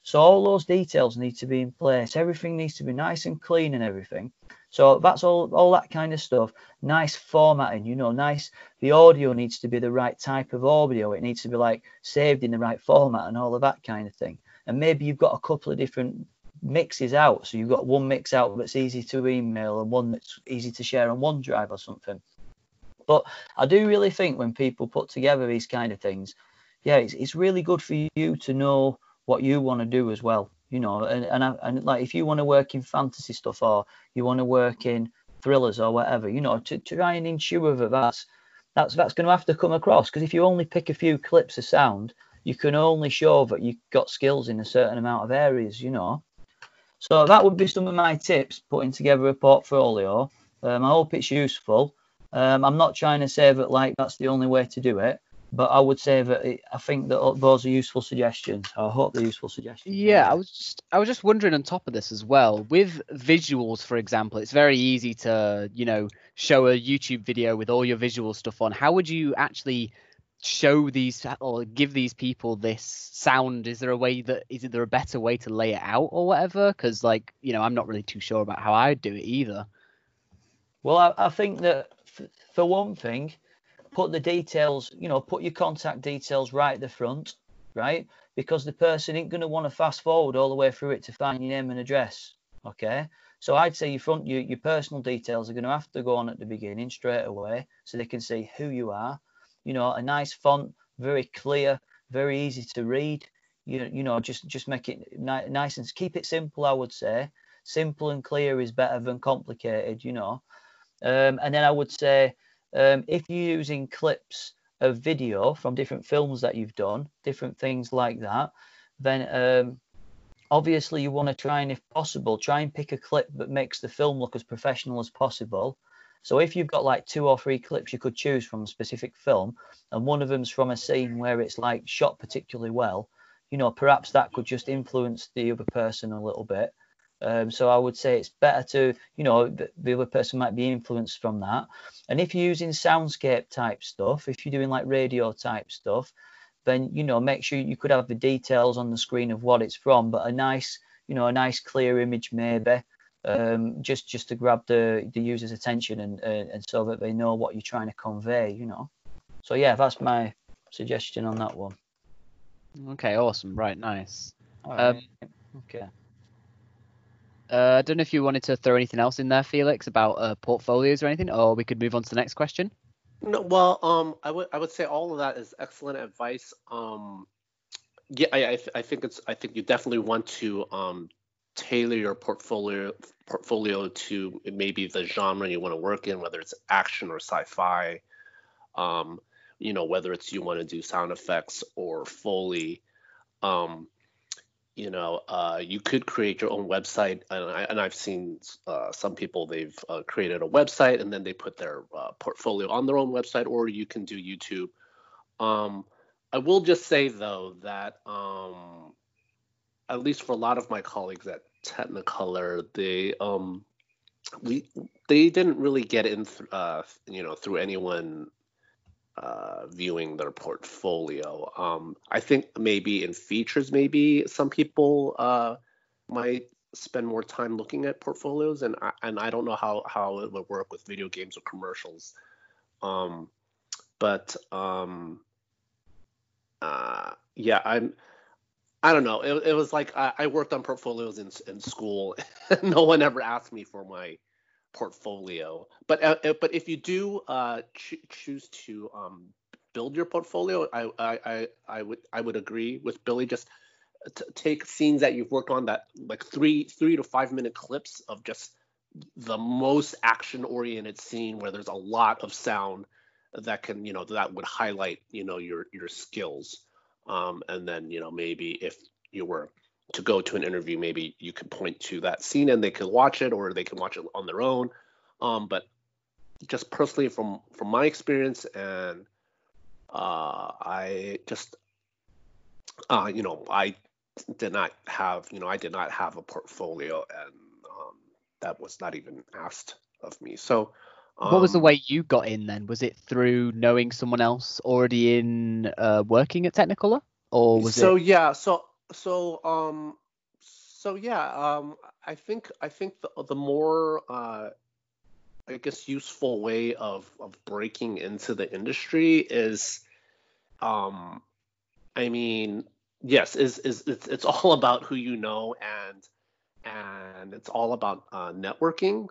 S2: So all those details need to be in place. Everything needs to be nice and clean and everything. So that's all all that kind of stuff. Nice formatting, you know, nice the audio needs to be the right type of audio. It needs to be like saved in the right format and all of that kind of thing. And maybe you've got a couple of different mixes out. So you've got one mix out that's easy to email and one that's easy to share on OneDrive or something. But I do really think when people put together these kind of things, yeah, it's, it's really good for you to know what you want to do as well. You know, and and, I, and like if you want to work in fantasy stuff or you want to work in thrillers or whatever, you know, to, to try and ensure that that's that's that's going to have to come across because if you only pick a few clips of sound, you can only show that you've got skills in a certain amount of areas. You know, so that would be some of my tips putting together a portfolio. Um, I hope it's useful. Um, I'm not trying to say that like that's the only way to do it but I would say that it, I think that those are useful suggestions. I hope they're useful suggestions.
S1: Yeah, I was just I was just wondering on top of this as well with visuals, for example, it's very easy to you know show a YouTube video with all your visual stuff on. How would you actually show these or give these people this sound? Is there a way that is there a better way to lay it out or whatever? Because like you know I'm not really too sure about how I'd do it either.
S2: Well, I, I think that f- for one thing, put the details, you know, put your contact details right at the front, right? Because the person ain't going to want to fast forward all the way through it to find your name and address. Okay. So I'd say your front, your, your personal details are going to have to go on at the beginning straight away so they can see who you are. You know, a nice font, very clear, very easy to read. You, you know, just just make it ni- nice and keep it simple. I would say simple and clear is better than complicated. You know, um, and then I would say um, if you're using clips of video from different films that you've done, different things like that, then um, obviously you want to try and, if possible, try and pick a clip that makes the film look as professional as possible. So if you've got like two or three clips you could choose from a specific film, and one of them's from a scene where it's like shot particularly well, you know, perhaps that could just influence the other person a little bit. Um, so I would say it's better to, you know, the, the other person might be influenced from that. And if you're using soundscape type stuff, if you're doing like radio type stuff, then you know make sure you could have the details on the screen of what it's from, but a nice, you know, a nice clear image maybe, um, just just to grab the the user's attention and uh, and so that they know what you're trying to convey, you know. So yeah, that's my suggestion on that one.
S1: Okay, awesome. Right, nice.
S2: All
S1: Um,
S2: okay.
S1: Uh, I don't know if you wanted to throw anything else in there, Felix, about uh, portfolios or anything, or we could move on to the next question.
S4: No, well, um, I would I would say all of that is excellent advice. Um, yeah, I I, I think it's I think you definitely want to um tailor your portfolio portfolio to maybe the genre you want to work in, whether it's action or sci-fi. Um, you know, whether it's you want to do sound effects or foley. Um, you know, uh, you could create your own website, and, I, and I've seen uh, some people they've uh, created a website and then they put their uh, portfolio on their own website, or you can do YouTube. Um, I will just say though that um, at least for a lot of my colleagues at Technicolor, they um, we they didn't really get in, th- uh, you know, through anyone uh, viewing their portfolio. Um, I think maybe in features, maybe some people uh, might spend more time looking at portfolios, and I, and I don't know how how it would work with video games or commercials. Um, but um, uh, yeah, I'm. I don't know. It, it was like I, I worked on portfolios in in school. no one ever asked me for my portfolio. But uh, uh, but if you do uh, ch- choose to um, build your portfolio, I, I I I would I would agree with Billy. Just t- take scenes that you've worked on that like three three to five minute clips of just the most action oriented scene where there's a lot of sound that can you know that would highlight you know your your skills. Um, and then you know maybe if you were to go to an interview, maybe you could point to that scene and they could watch it, or they can watch it on their own. Um, but just personally, from from my experience, and uh, I just, uh, you know, I did not have, you know, I did not have a portfolio, and um, that was not even asked of me. So.
S1: what was the
S4: um,
S1: way you got in then? Was it through knowing someone else already in uh, working at Technicolor, or was it
S4: so
S1: it?
S4: yeah so so um so yeah um i think i think the, the more uh i guess useful way of of breaking into the industry is um i mean yes is is it's, it's all about who you know and and it's all about uh, networking.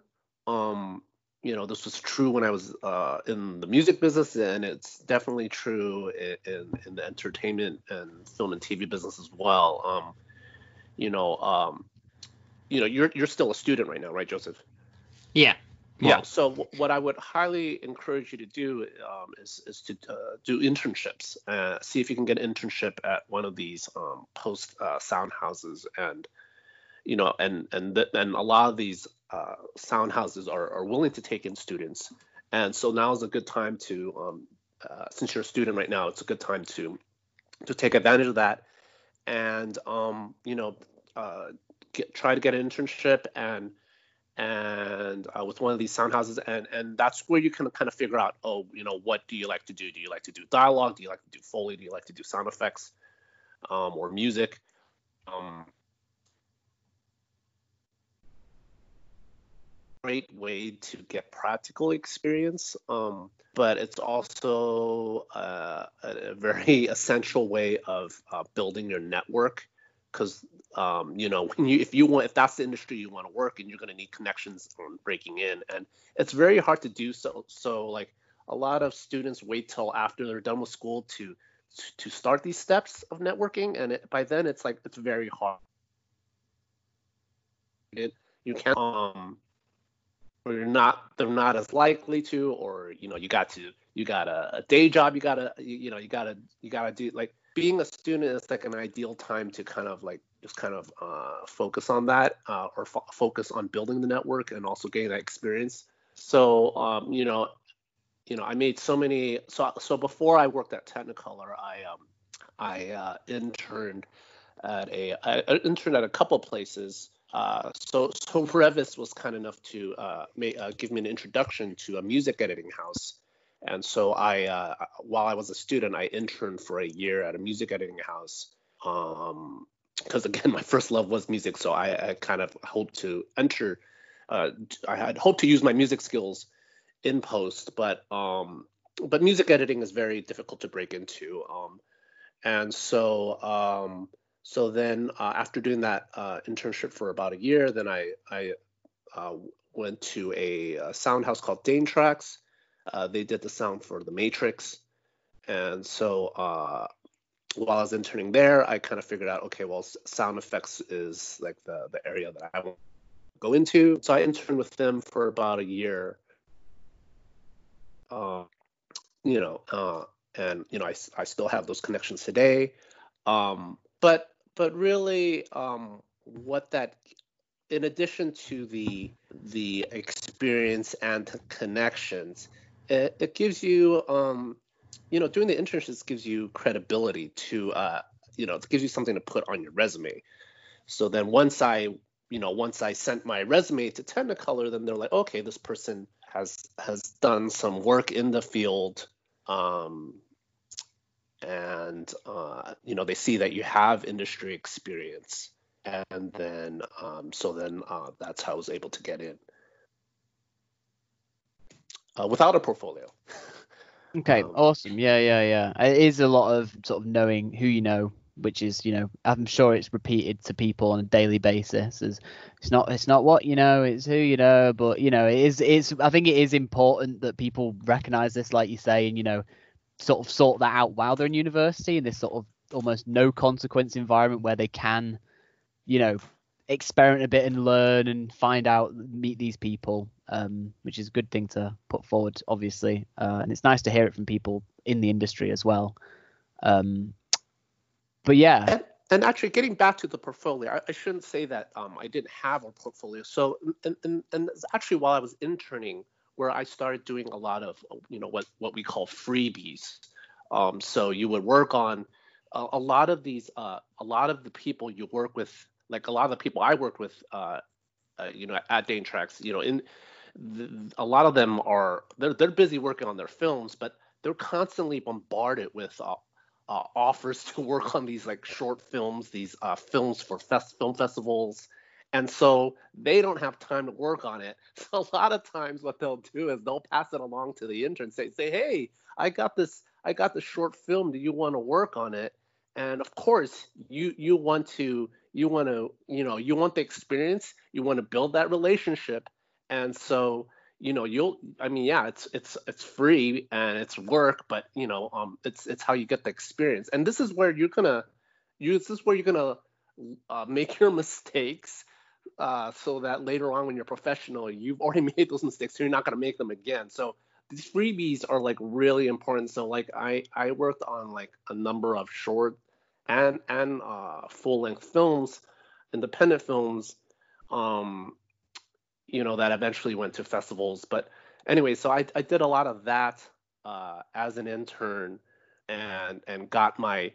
S4: Um you know this was true when i was uh, in the music business and it's definitely true in, in, in the entertainment and film and tv business as well um you know um you know you're you're still a student right now right joseph
S3: Yeah.
S4: yeah.
S3: Well,
S4: So wh- what I would highly encourage you to do um, is is to uh, do internships. Uh, see if you can get an internship at one of these um, post uh, sound houses, and you know, and and th- and a lot of these uh, sound houses are, are willing to take in students, and so now is a good time to um, uh, since you're a student right now, it's a good time to to take advantage of that, and um, you know, uh, get, try to get an internship and and uh, with one of these sound houses. And and that's where you can kind of figure out oh you know what do you like to do? Do you like to do dialogue? Do you like to do foley? Do you like to do sound effects um, or music? Um, great way to get practical experience, um, but it's also uh, a very essential way of uh, building your network. Because um, you know, you if you want if that's the industry you want to work in, you're going to need connections on breaking in, and it's very hard to do so. So like a lot of students wait till after they're done with school to to start these steps of networking, and it, by then it's like it's very hard. It, you can't um or you're not they're not as likely to or you know you got to you got a, a day job you gotta you, you know you gotta you gotta do like being a student is like an ideal time to kind of like just kind of uh, focus on that uh, or fo- focus on building the network and also getting that experience. So um, you know you know i made so many so so before i worked at technicolor i um i uh, interned at a I interned at a couple places uh, so, so Revis was kind enough to uh, uh, give me an introduction to a music editing house. And so I, uh, while I was a student, I interned for a year at a music editing house. Um, because again, my first love was music, so I, I kind of hoped to enter. Uh, I had hoped to use my music skills in post, but um, but music editing is very difficult to break into. Um, and so um, so then uh, after doing that uh, internship for about a year, then I, I uh, went to a, a, sound house called Danetracks. Uh, they did the sound for The Matrix. And so uh, while I was interning there, I kind of figured out, okay, well, sound effects is like the, the area that I want to go into. So I interned with them for about a year. Uh, you know, and, you know, I, I still have those connections today. Um, but but really um, what that in addition to the the experience and connections it, it gives you um, you know doing the internships gives you credibility to uh, you know it gives you something to put on your resume. So then once i you know once i sent my resume to technicolor then they're like okay this person has has done some work in the field um, and uh, you know they see that you have industry experience and then um, so then uh, that's how I was able to get in uh, without a portfolio.
S1: okay, um, awesome. Yeah, yeah, yeah. It is a lot of sort of knowing who you know, which is you know I'm sure it's repeated to people on a daily basis. As it's not it's not what you know, it's who you know. But you know it is it's I think it is important that people recognize this, like you say, and you know sort of sort that out while they're in university in this sort of almost no consequence environment where they can, you know, experiment a bit and learn and find out, meet these people, um, which is a good thing to put forward, obviously. Uh, and it's nice to hear it from people in the industry as well. Um, but yeah.
S4: And, and, actually, getting back to the portfolio, I, I shouldn't say that um, I didn't have a portfolio. So, and, and, and actually, while I was interning, where I started doing a lot of you know what what we call freebies. Um, so you would work on a, a lot of these uh, a lot of the people you work with, like a lot of the people I work with, uh, uh, you know, at Danetracks, you know, in the, a lot of them are they're they're busy working on their films, but they're constantly bombarded with uh, uh, offers to work on these like short films, these uh, films for fest- film festivals, and so they don't have time to work on it. So a lot of times what they'll do is they'll pass it along to the intern, say, say, hey, I got this, I got this short film. Do you want to work on it? And of course, you you want to you want to you know you want the experience. You want to build that relationship. And so you know you'll I mean yeah it's it's it's free and it's work, but you know um it's it's how you get the experience. And this is where you're gonna you this is where you're gonna uh, make your mistakes uh, so that later on when you're professional, you've already made those mistakes, so you're not going to make them again. So these freebies are like really important. So like I I worked on like a number of short and and uh, full length films, independent films, um, you know that eventually went to festivals. But anyway, so I I did a lot of that uh, as an intern and and got my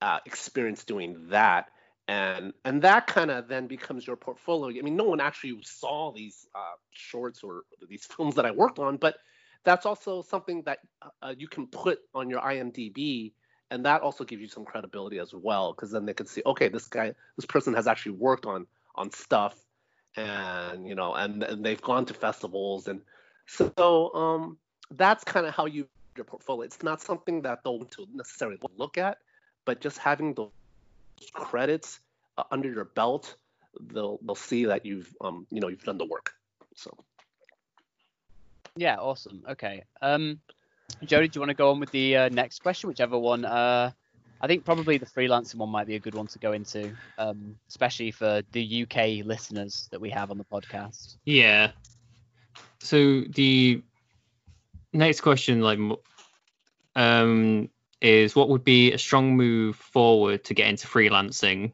S4: uh, experience doing that and and that kind of then becomes your portfolio. I mean, no one actually saw these uh, shorts or these films that I worked on, but that's also something that uh, you can put on your IMDb, and that also gives you some credibility as well, because then they can see, okay, this guy, this person has actually worked on on stuff, and you know, and, and they've gone to festivals, and so um, that's kind of how you your portfolio. It's not something that they'll necessarily look at, but just having those credits uh, under your belt, they'll they'll see that you've um you know you've done the work. So.
S1: Yeah, awesome. Okay. Um, Jody, do you want to go on with the uh, next question? Whichever one. Uh, I think probably the freelancing one might be a good one to go into, um, especially for the UK listeners that we have on the podcast.
S3: Yeah. So the next question, like, um, is what would be a strong move forward to get into freelancing?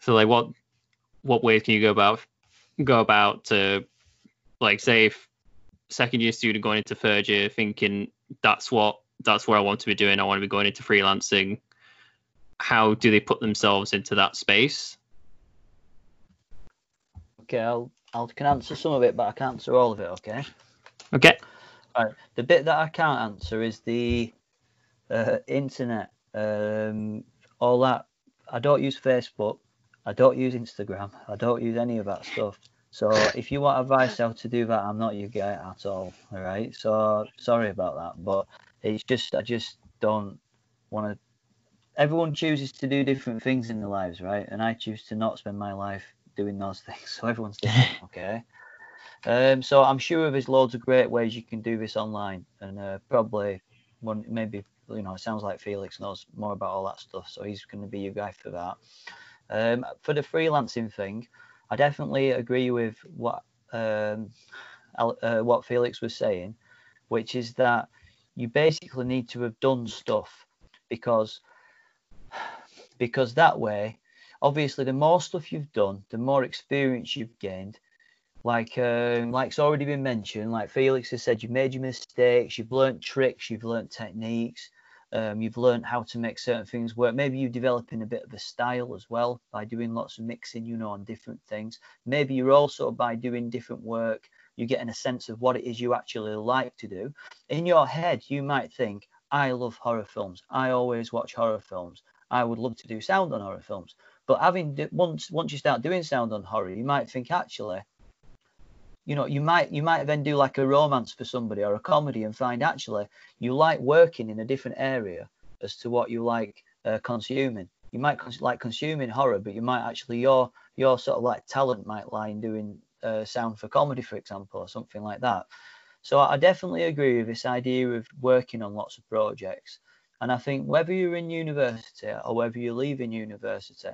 S3: So, like, what what ways can you go about go about to, like, say, if second year student going into third year thinking that's what that's where I want to be doing. I want to be going into freelancing. How do they put themselves into that space?
S2: Okay, I'll I can answer some of it, but I can't answer all of it. Okay.
S3: Okay.
S2: All right. The bit that I can't answer is the uh, internet. Um, all that. I don't use Facebook. I don't use Instagram. I don't use any of that stuff. So if you want advice how to do that, I'm not your guy at all. All right. So sorry about that, but it's just I just don't want to. Everyone chooses to do different things in their lives, right? And I choose to not spend my life doing those things. So everyone's different, okay? Um, so I'm sure there's loads of great ways you can do this online, and uh, probably one maybe you know it sounds like Felix knows more about all that stuff, so he's going to be your guy for that. Um, for the freelancing thing, I definitely agree with what um, uh, what Felix was saying, which is that you basically need to have done stuff because because that way obviously the more stuff you've done the more experience you've gained like um, like's already been mentioned like felix has said you've made your mistakes you've learned tricks you've learned techniques um, you've learned how to make certain things work maybe you're developing a bit of a style as well by doing lots of mixing you know on different things maybe you're also by doing different work you're getting a sense of what it is you actually like to do. In your head, you might think, I love horror films. I always watch horror films. I would love to do sound on horror films. But having once once you start doing sound on horror, you might think actually, you know, you might you might then do like a romance for somebody or a comedy and find actually you like working in a different area as to what you like uh, consuming. You might cons- like consuming horror, but you might actually your your sort of like talent might lie in doing uh, sound for comedy, for example, or something like that. So I definitely agree with this idea of working on lots of projects. And I think whether you're in university or whether you're leaving university,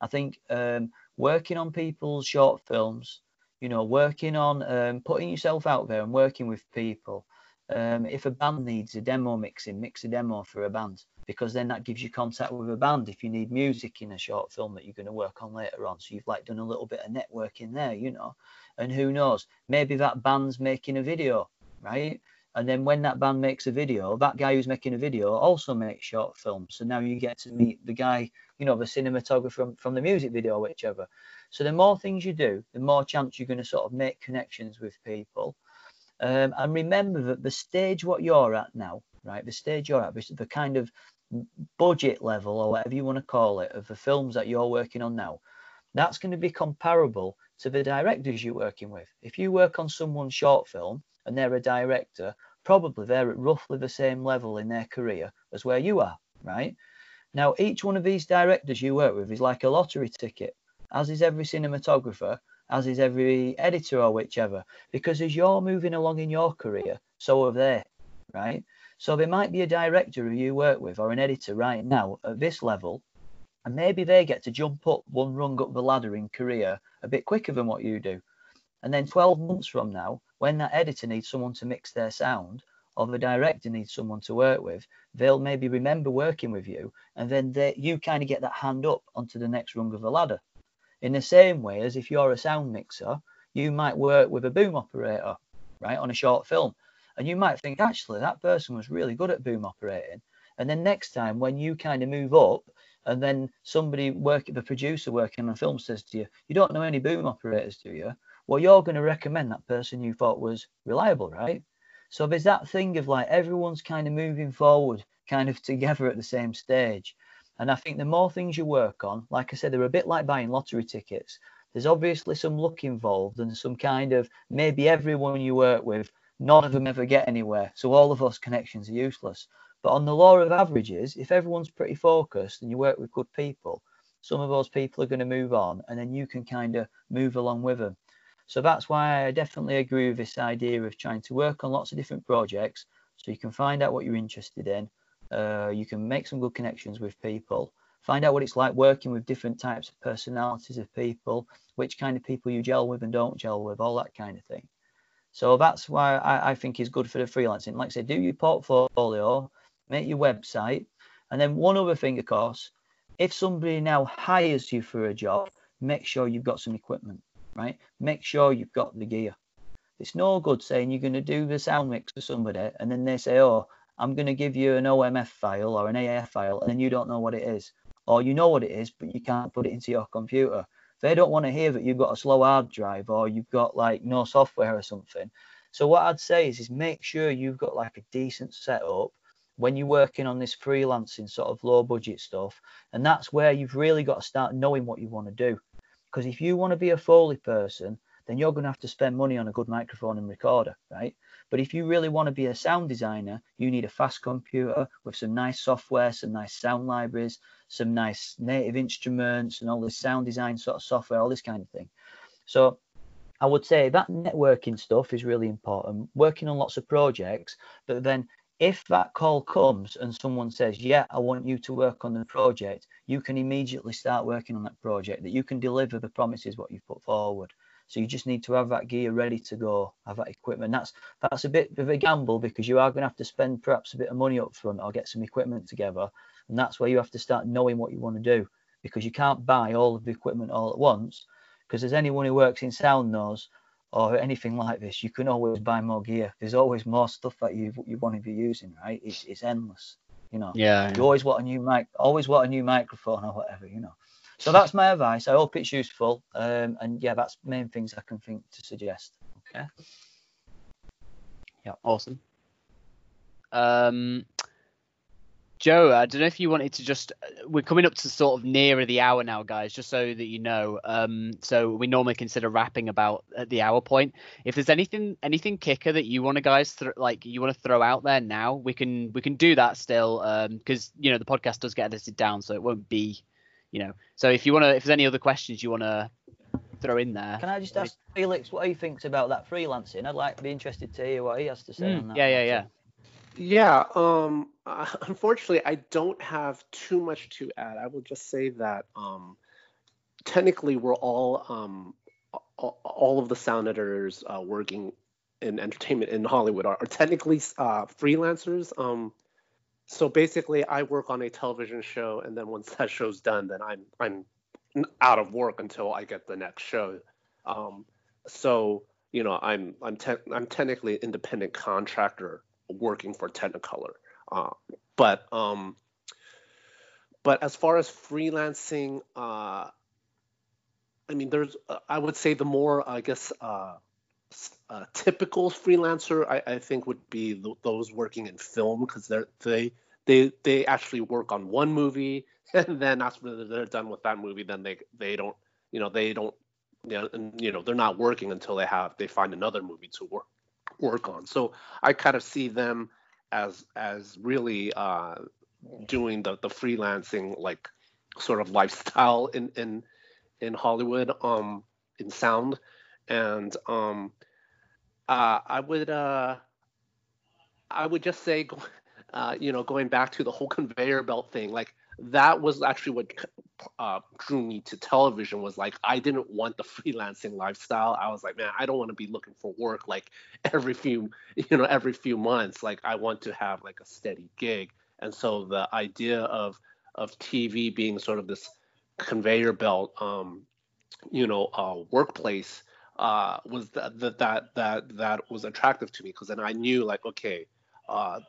S2: I think um, working on people's short films, you know, working on um, putting yourself out there and working with people. Um, if a band needs a demo mixing, mix a demo for a band because then that gives you contact with a band if you need music in a short film that you're going to work on later on. So you've like done a little bit of networking there, you know. And who knows, maybe that band's making a video, right? And then when that band makes a video, that guy who's making a video also makes short films. So now you get to meet the guy, you know, the cinematographer from, from the music video, or whichever. So the more things you do, the more chance you're going to sort of make connections with people. Um, and remember that the stage what you're at now, right? The stage you're at, the kind of budget level or whatever you want to call it of the films that you're working on now, that's going to be comparable to the directors you're working with. If you work on someone's short film and they're a director, probably they're at roughly the same level in their career as where you are, right? Now, each one of these directors you work with is like a lottery ticket, as is every cinematographer, as is every editor or whichever, because as you're moving along in your career, so are they, right? So there might be a director who you work with or an editor right now at this level, and maybe they get to jump up one rung up the ladder in career a bit quicker than what you do. And then 12 months from now, when that editor needs someone to mix their sound, or the director needs someone to work with, they'll maybe remember working with you, and then they, you kind of get that hand up onto the next rung of the ladder. In the same way as if you're a sound mixer, you might work with a boom operator, right, on a short film. And you might think, actually, that person was really good at boom operating. And then next time, when you kind of move up, and then somebody work, the producer working on a film says to you, you don't know any boom operators, do you? Well, you're going to recommend that person you thought was reliable, right? So there's that thing of like everyone's kind of moving forward, kind of together at the same stage. And I think the more things you work on, like I said, they're a bit like buying lottery tickets. there's obviously some luck involved and some kind of maybe everyone you work with, none of them ever get anywhere. So all of those connections are useless. But on the law of averages, if everyone's pretty focused and you work with good people, some of those people are going to move on and then you can kind of move along with them. So that's why I definitely agree with this idea of trying to work on lots of different projects so you can find out what you're interested in. Uh, you can make some good connections with people, find out what it's like working with different types of personalities of people, which kind of people you gel with and don't gel with, all that kind of thing. So that's why I, I think is good for the freelancing. Like I said, do your portfolio, make your website, and then one other thing, of course, if somebody now hires you for a job, make sure you've got some equipment right? Make sure you've got the gear. It's no good saying you're going to do the sound mix for somebody and then they say, oh, I'm going to give you an OMF file or an AAF file, and then you don't know what it is. Or you know what it is, but you can't put it into your computer. They don't want to hear that you've got a slow hard drive or you've got like no software or something. So what I'd say is, is make sure you've got like a decent setup when you're working on this freelancing sort of low budget stuff. And that's where you've really got to start knowing what you want to do. Because if you want to be a Foley person, then you're going to have to spend money on a good microphone and recorder, right? But if you really want to be a sound designer, you need a fast computer with some nice software, some nice sound libraries, some nice native instruments, and all this sound design sort of software, all this kind of thing. So I would say that networking stuff is really important, working on lots of projects, but then if that call comes and someone says, Yeah, I want you to work on the project, you can immediately start working on that project, that you can deliver the promises what you've put forward. So you just need to have that gear ready to go, have that equipment. That's that's a bit of a gamble because you are going to have to spend perhaps a bit of money up front or get some equipment together. And that's where you have to start knowing what you want to do because you can't buy all of the equipment all at once. Because as anyone who works in sound knows, or anything like this, you can always buy more gear. There's always more stuff that you you want to be using, right? It's it's endless, you know.
S1: Yeah.
S2: You always want a new mic, always want a new microphone or whatever, you know. So that's my advice. I hope it's useful. Um, and yeah, that's main things I can think to suggest. Okay.
S1: Yeah. Awesome. Um, Joe, I don't know if you wanted to just. We're coming up to sort of nearer the hour now, guys. Just so that you know. Um, so we normally consider wrapping about at the hour point. If there's anything, anything kicker that you want to guys th- like you want to throw out there now, we can we can do that still. Um, because you know the podcast does get edited down, so it won't be, you know. So if you want to, if there's any other questions you want to throw in there.
S2: Can I just ask Felix what he thinks about that freelancing? I'd like to be interested to hear what he has to say
S1: Mm,
S2: on that.
S1: yeah, yeah, yeah.
S4: Yeah, um, unfortunately, I don't have too much to add. I will just say that um, technically, we're all um, all of the sound editors uh, working in entertainment in Hollywood are, are technically uh, freelancers. Um, so basically, I work on a television show, and then once that show's done, then I'm I'm out of work until I get the next show. Um, so you know, I'm I'm te- I'm technically an independent contractor working for Technicolor. Uh, but um, but as far as freelancing, uh, I mean, there's uh, I would say the more I guess uh, uh, typical freelancer I, I think would be th- those working in film because they they they actually work on one movie and then after they're done with that movie then they they don't you know they don't you know, and, you know they're not working until they have they find another movie to work work on. So I kind of see them as as really uh, doing the the freelancing like sort of lifestyle in in in Hollywood um in sound and um uh, I would uh I would just say uh, you know going back to the whole conveyor belt thing like that was actually what uh, drew me to television was like I didn't want the freelancing lifestyle. I was like, man, I don't want to be looking for work like every few, you know, every few months. Like I want to have like a steady gig. And so the idea of of TV being sort of this conveyor belt, um, you know, uh, workplace uh, was that that that that was attractive to me because then I knew like, okay, uh,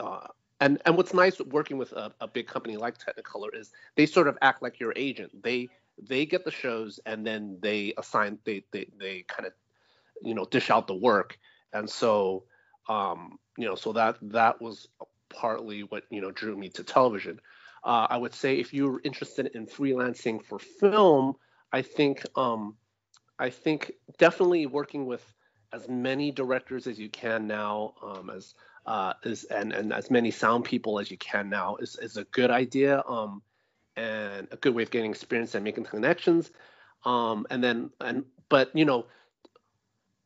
S4: uh, and and what's nice working with a, a big company like Technicolor is they sort of act like your agent. They they get the shows and then they assign they they they kind of you know dish out the work. And so um, you know so that that was partly what you know drew me to television. Uh, I would say if you're interested in freelancing for film, I think um, I think definitely working with as many directors as you can now, um, as uh, is and and as many sound people as you can now is is a good idea. Um, and a good way of getting experience and making connections. Um, and then and but you know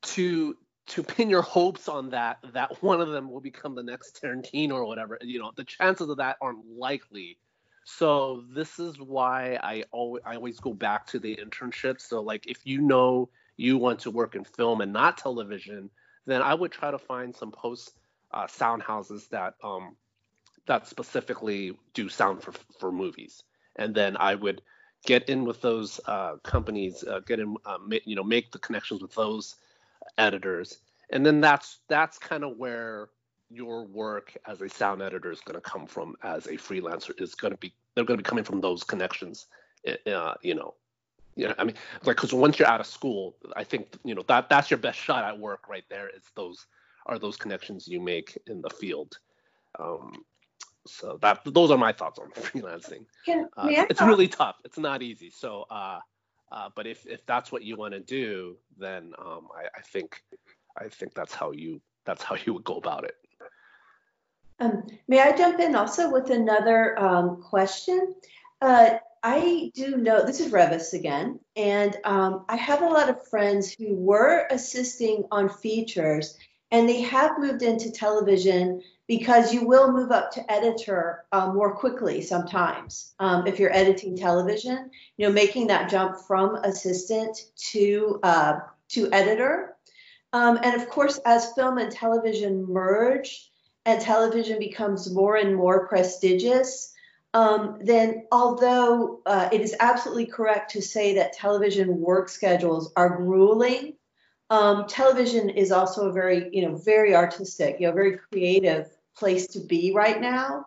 S4: to to pin your hopes on that that one of them will become the next Tarantino or whatever, you know, the chances of that aren't likely. So this is why I always I always go back to the internship. So like if you know you want to work in film and not television, then I would try to find some post uh, sound houses that um that specifically do sound for for movies, and then I would get in with those uh, companies, uh, get in, uh, ma- you know, make the connections with those editors, and then that's that's kind of where your work as a sound editor is going to come from as a freelancer is going to be they're going to be coming from those connections uh, you know. Yeah i mean like because once you're out of school i think you know that that's your best shot at work right there is those are those connections you make in the field. Um, so that those are my thoughts on freelancing.
S5: Can,
S4: uh, it's really tough. It's not easy. So uh, uh, but if if that's what you want to do then um, I, I think i think that's how you that's how you would go about it.
S5: Um, may I jump in also with another um, question? Uh, I do know this is Revis again, and um, I have a lot of friends who were assisting on features, and they have moved into television because you will move up to editor uh, more quickly sometimes um, if you're editing television. You know, making that jump from assistant to uh, to editor, um, and of course, as film and television merge and television becomes more and more prestigious, um, then although uh, it is absolutely correct to say that television work schedules are grueling, um, television is also a very, you know, very artistic, you know, very creative place to be right now.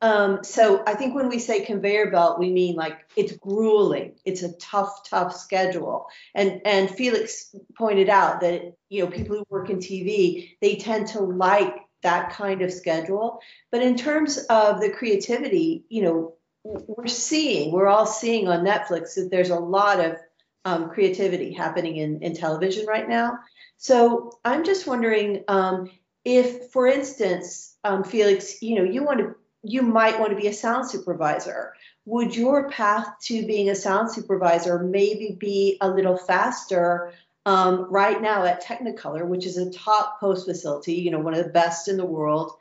S5: Um, so I think when we say conveyor belt, we mean like it's grueling. It's a tough, tough schedule. And and Felix pointed out that you know people who work in TV they tend to like that kind of schedule. But in terms of the creativity, you know, we're seeing, we're all seeing on Netflix that there's a lot of um, creativity happening in, in television right now. So I'm just wondering um, if, for instance, um, Felix, you know, you want to, you might want to be a sound supervisor. Would your path to being a sound supervisor maybe be a little faster um, right now at Technicolor, which is a top post facility, you know, one of the best in the world,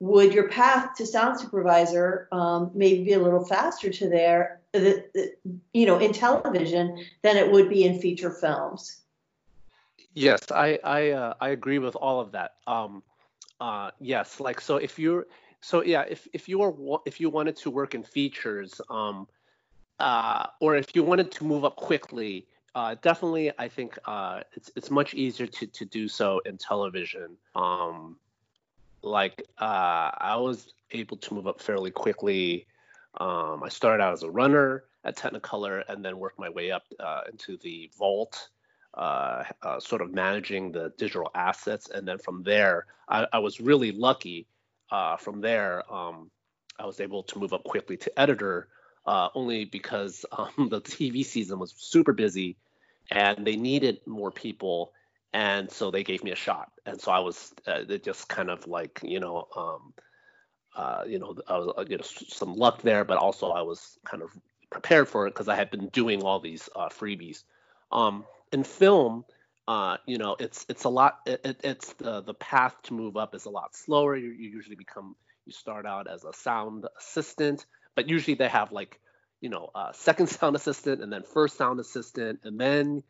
S5: would your path to sound supervisor um, maybe be a little faster to there, you know, in television than it would be in feature films?
S4: Yes, I I uh, I agree with all of that. Um, uh, yes, like so if you're so yeah if if you wa- if you wanted to work in features um, uh, or if you wanted to move up quickly, uh, definitely I think uh, it's it's much easier to to do so in television. Um, like uh, I was able to move up fairly quickly. Um, I started out as a runner at Technicolor and then worked my way up uh, into the vault uh, uh, sort of managing the digital assets. And then from there, I, I was really lucky. Uh, from there, um, I was able to move up quickly to editor, uh, only because um, the TV season was super busy and they needed more people. And so they gave me a shot. And so I was uh, it just kind of like, you know, um, uh, you know, I was, uh, you know, some luck there, but also I was kind of prepared for it because I had been doing all these uh, freebies. Um, in film, uh, you know, it's it's a lot. It, it- it's the the path to move up is a lot slower. You, you usually become you start out as a sound assistant, but usually they have like you know uh, second sound assistant and then first sound assistant and then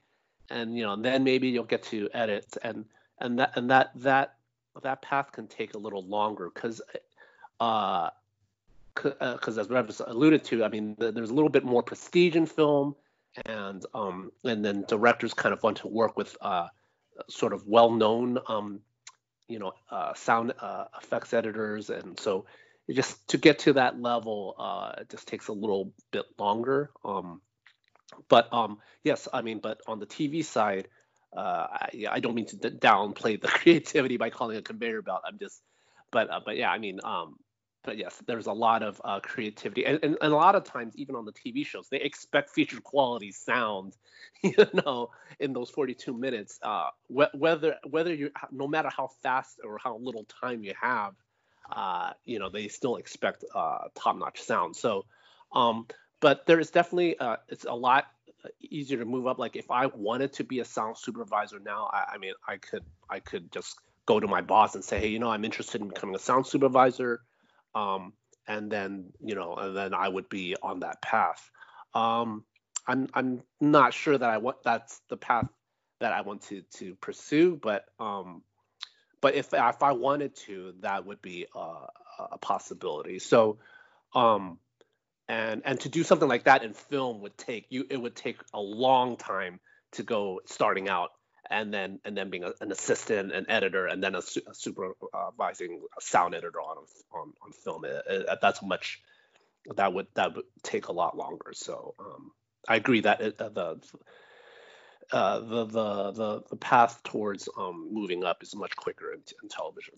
S4: and you know and then maybe you'll get to edit and and that and that that that path can take a little longer because uh because as Rev alluded to, I mean, th- there's a little bit more prestige in film, and um, and then directors kind of want to work with uh, sort of well-known, um, you know, uh, sound uh, effects editors, and so just to get to that level, uh, it just takes a little bit longer. Um, but um, yes, I mean, but on the TV side, uh, I, I don't mean to downplay the creativity by calling it a conveyor belt. I'm just, but uh, but yeah, I mean, um, but yes, there's a lot of uh, creativity, and, and, and a lot of times, even on the TV shows, they expect feature quality sound, you know, in those 42 minutes. Uh, wh- whether whether you, no matter how fast or how little time you have, uh, you know, they still expect uh, top-notch sound. So, um, but there is definitely uh, it's a lot easier to move up. Like if I wanted to be a sound supervisor now, I, I mean, I could I could just go to my boss and say, hey, you know, I'm interested in becoming a sound supervisor um, and then you know, and then I would be on that path. Um, I'm I'm not sure that I want that's the path that I want to to pursue, but um, but if if I wanted to, that would be a, a possibility. So, um, and and to do something like that in film would take you it would take a long time to go starting out and then and then being a, an assistant, an editor, and then a, su- a supervising sound editor on on, on film. It, it, that's much that would that would take a lot longer. So um, I agree that it, uh, the, uh, the the the the path towards um, moving up is much quicker in, in television.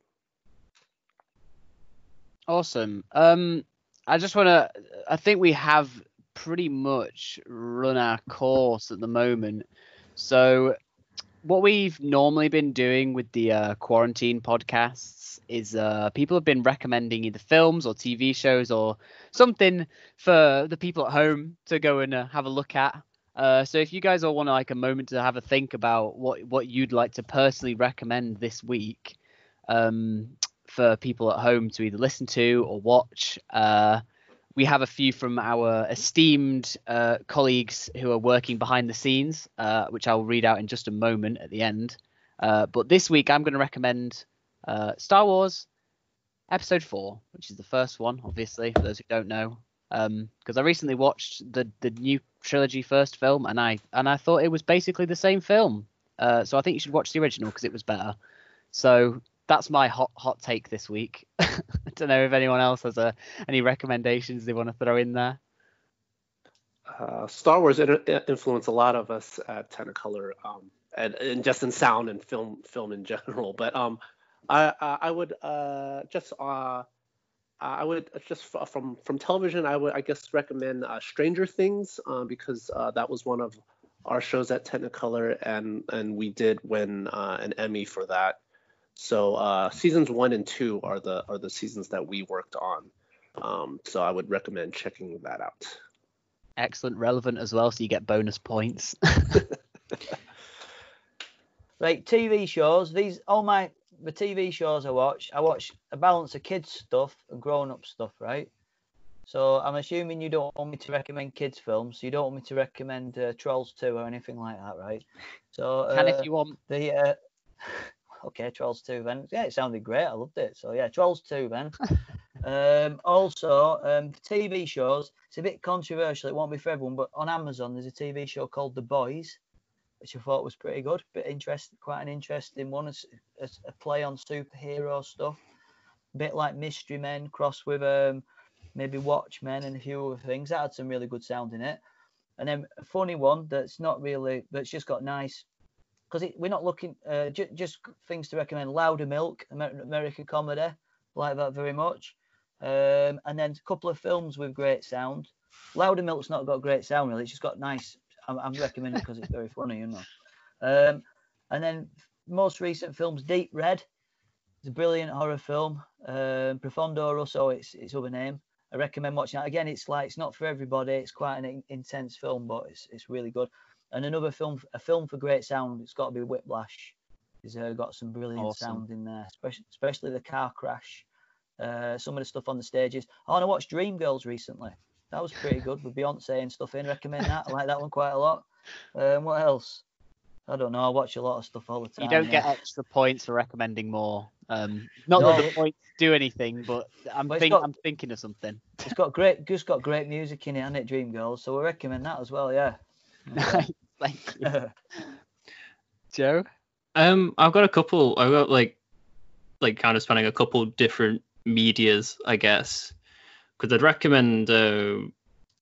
S1: Awesome. Um, I just want to. I think we have pretty much run our course at the moment. So what we've normally been doing with the uh, quarantine podcasts is uh, people have been recommending either films or TV shows or something for the people at home to go and uh, have a look at. Uh, so if you guys all want like a moment to have a think about what what you'd like to personally recommend this week um, for people at home to either listen to or watch, uh, we have a few from our esteemed uh, colleagues who are working behind the scenes, uh, which I'll read out in just a moment at the end. Uh, but this week, I'm going to recommend uh, Star Wars Episode 4, which is the first one, obviously, for those who don't know. Because um, I recently watched the, the new trilogy first film, and I and I thought it was basically the same film. Uh, so I think you should watch the original because it was better. So that's my hot hot take this week. I don't know if anyone else has a, uh, any recommendations they want to throw in there.
S4: Uh, Star Wars influenced a lot of us at Technicolor, um, and, and, just in sound and film film in general. But um, I I would uh, just uh, I would just from from television I would I guess recommend uh, Stranger Things uh, because that was one of our shows at Technicolor and and we did win an Emmy for that. So uh, seasons one and two are the are the seasons that we worked on. Um, so I would recommend checking that out.
S1: Excellent, relevant as well, so you get bonus points.
S2: right, TV shows. These all my the TV shows I watch. I watch a balance of kids stuff and grown up stuff, right? So I'm assuming you don't want me to recommend kids films. So you don't want me to recommend uh, Trolls 2 or anything like that, right? So
S1: uh, can if you want.
S2: The uh, okay, Trolls 2 then. Yeah, it sounded great. I loved it. So yeah, Trolls 2 then. um, also, um, TV shows. It's a bit controversial. It won't be for everyone, but on Amazon there's a TV show called The Boys, which I thought was pretty good. Bit interesting, quite an interesting one. It's a, a play on superhero stuff. A bit like Mystery Men crossed with um, maybe Watchmen and a few other things. That had some really good sound in it. And then a funny one that's not really, that's just got nice because we're not looking uh, j- just things to recommend. Loudermilk, Amer- American comedy, like that very much. Um, and then a couple of films with great sound. Loudermilk's not got great sound really; it's just got nice. I'm, I'm recommending because it's very funny, you know. Um, and then most recent films, Deep Red. It's a brilliant horror film. Um, Profondo Rosso, it's its other name. I recommend watching that. Again, it's like it's not for everybody. It's quite an in- intense film, but it's it's really good. And another film, a film for great sound, it's got to be Whiplash. It's uh, got some brilliant awesome. sound in there, especially, especially the car crash. Uh, some of the stuff on the stages. Oh, and I watched Dreamgirls recently. That was pretty good with Beyonce and stuff in. Recommend that. I like that one quite a lot. Um, what else? I don't know. I watch a lot of stuff all the time.
S1: You don't yeah. get extra points for recommending more. Um, not no, that the points do anything, but I'm, think, got, I'm thinking of something.
S2: It's got great, just got great music in it, and it Dreamgirls. So we recommend that as well. Yeah.
S1: Nice, thank you. Joe?
S3: Um, I've got a couple. I've got like, like kind of spanning a couple different medias, I guess. Because I'd recommend, uh,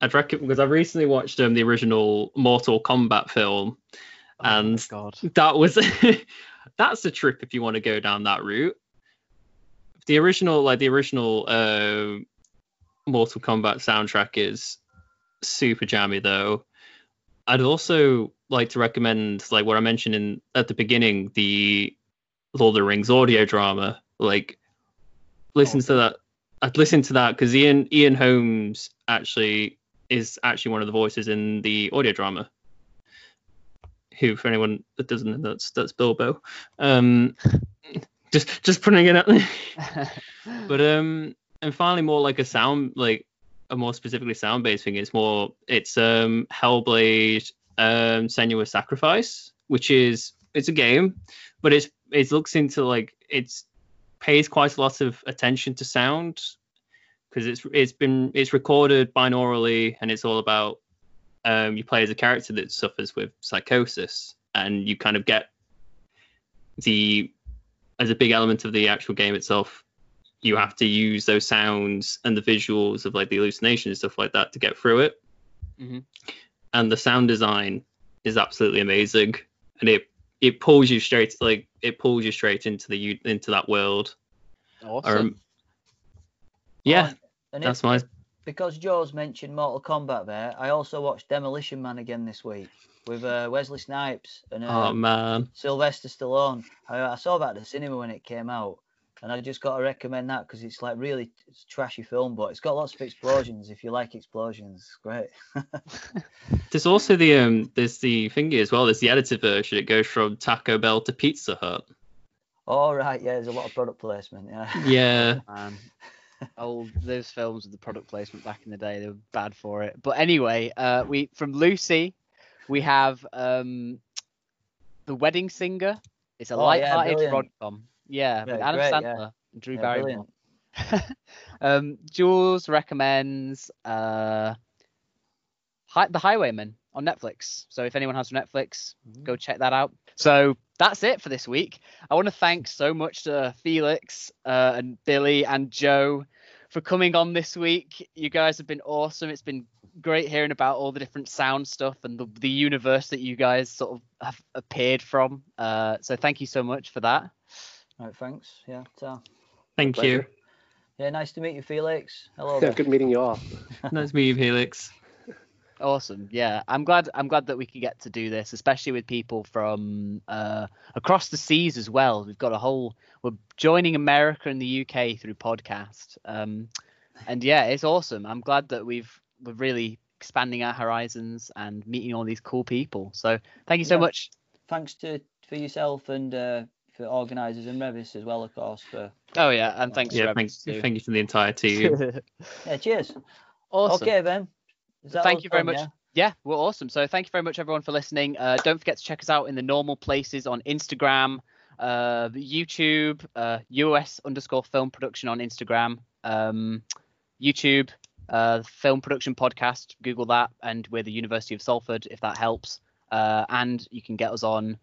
S3: I'd recommend because I recently watched um the original Mortal Kombat film, oh and
S1: God.
S3: that was that's a trip if you want to go down that route. the original like the original uh, Mortal Kombat soundtrack is super jammy though. I'd also like to recommend like what I mentioned in at the beginning, the Lord of the Rings audio drama. Like listen to that. I'd listen to that because Ian Ian Holmes actually is actually one of the voices in the audio drama. Who, for anyone that doesn't know, that's that's Bilbo. Um, just just putting it out there. but um, and finally, more like a sound, like a more specifically sound based thing. It's more, it's um Hellblade, um, Senua's Sacrifice, which is it's a game, but it's it looks into like it's pays quite a lot of attention to sound because it's it's been it's recorded binaurally and it's all about um, you play as a character that suffers with psychosis and you kind of get the as a big element of the actual game itself you have to use those sounds and the visuals of like the hallucination and stuff like that to get through it
S1: Mhm.
S3: and the sound design is absolutely amazing and it it pulls you straight like it pulls you straight into the into that world
S1: awesome.
S3: um, yeah
S2: Oh, and
S3: that's my
S2: because Joe's mentioned Mortal Kombat there, I also watched Demolition Man again this week with uh, Wesley Snipes and uh,
S3: oh man
S2: Sylvester Stallone. I, I saw that at the cinema when it came out, and I just got to recommend that because it's like really it's a trashy film, but it's got lots of explosions. If you like explosions, it's great.
S3: There's also the um there's the thingy as well. There's the edited version. It goes from Taco Bell to Pizza Hut.
S2: All right, yeah, there's a lot of product placement. Yeah.
S3: Yeah.
S1: man. Old those films with the product placement back in the day, they were bad for it. But anyway, uh, we from Lucy, we have um, the Wedding Singer. It's a
S2: Oh,
S1: light-hearted
S2: brilliant.
S1: rom-com. Yeah,
S2: Yeah,
S1: Adam
S2: great,
S1: Sandler
S2: yeah.
S1: and Drew
S2: Yeah,
S1: Barrymore. um, Jules recommends uh, Hi- The Highwaymen on Netflix. So if anyone has Netflix, go check that out. So that's it for this week. I want to thank so much to Felix uh, and Billy and Joe for coming on this week. You guys have been awesome. It's been great hearing about all the different sound stuff and the, the universe that you guys sort of have appeared from. Uh, so thank you so much for that.
S2: Right, thanks. Yeah. So,
S3: Thank
S4: Pleasure.
S3: you.
S2: yeah, nice to meet you, Felix. Hello.
S4: Yeah,
S2: there.
S4: good meeting you all.
S3: Nice to meet you, Felix.
S1: Awesome. Yeah, I'm glad. I'm glad that we could get to do this, especially with people from uh, across the seas as well. We've got a whole. We're joining America and the UK through podcast. Um, and yeah, it's awesome. I'm glad that we've we're really expanding our horizons and meeting all these cool people. So thank you so
S2: Yeah.
S1: much.
S2: Thanks to for yourself and uh, for organisers and Revis as well, of course. For
S1: Oh yeah, and thanks.
S3: Yeah,
S1: for
S3: thank,
S1: everything
S3: thank you to the entire team.
S2: yeah, cheers.
S1: awesome.
S2: Okay, then. Is
S1: Thank you very
S2: done,
S1: much.
S2: yeah?
S1: Yeah, well, awesome. So thank you very much, everyone, for listening. Uh, don't forget to check us out in the normal places on Instagram, uh, YouTube, uh, US underscore film production on Instagram, um, YouTube, uh, film production podcast. Google that, and we're the University of Salford, if that helps. Uh, and you can get us on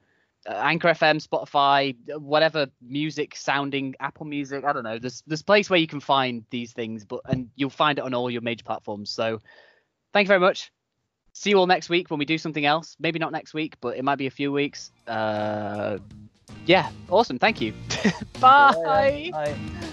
S1: Anchor FM, Spotify, whatever music sounding, Apple Music. I don't know. There's there's place where you can find these things, but and you'll find it on all your major platforms. So thank you very much. See you all next week when we do something else. Maybe not next week, but it might be a few weeks. Uh, yeah, awesome. Thank you. Bye.
S2: Bye.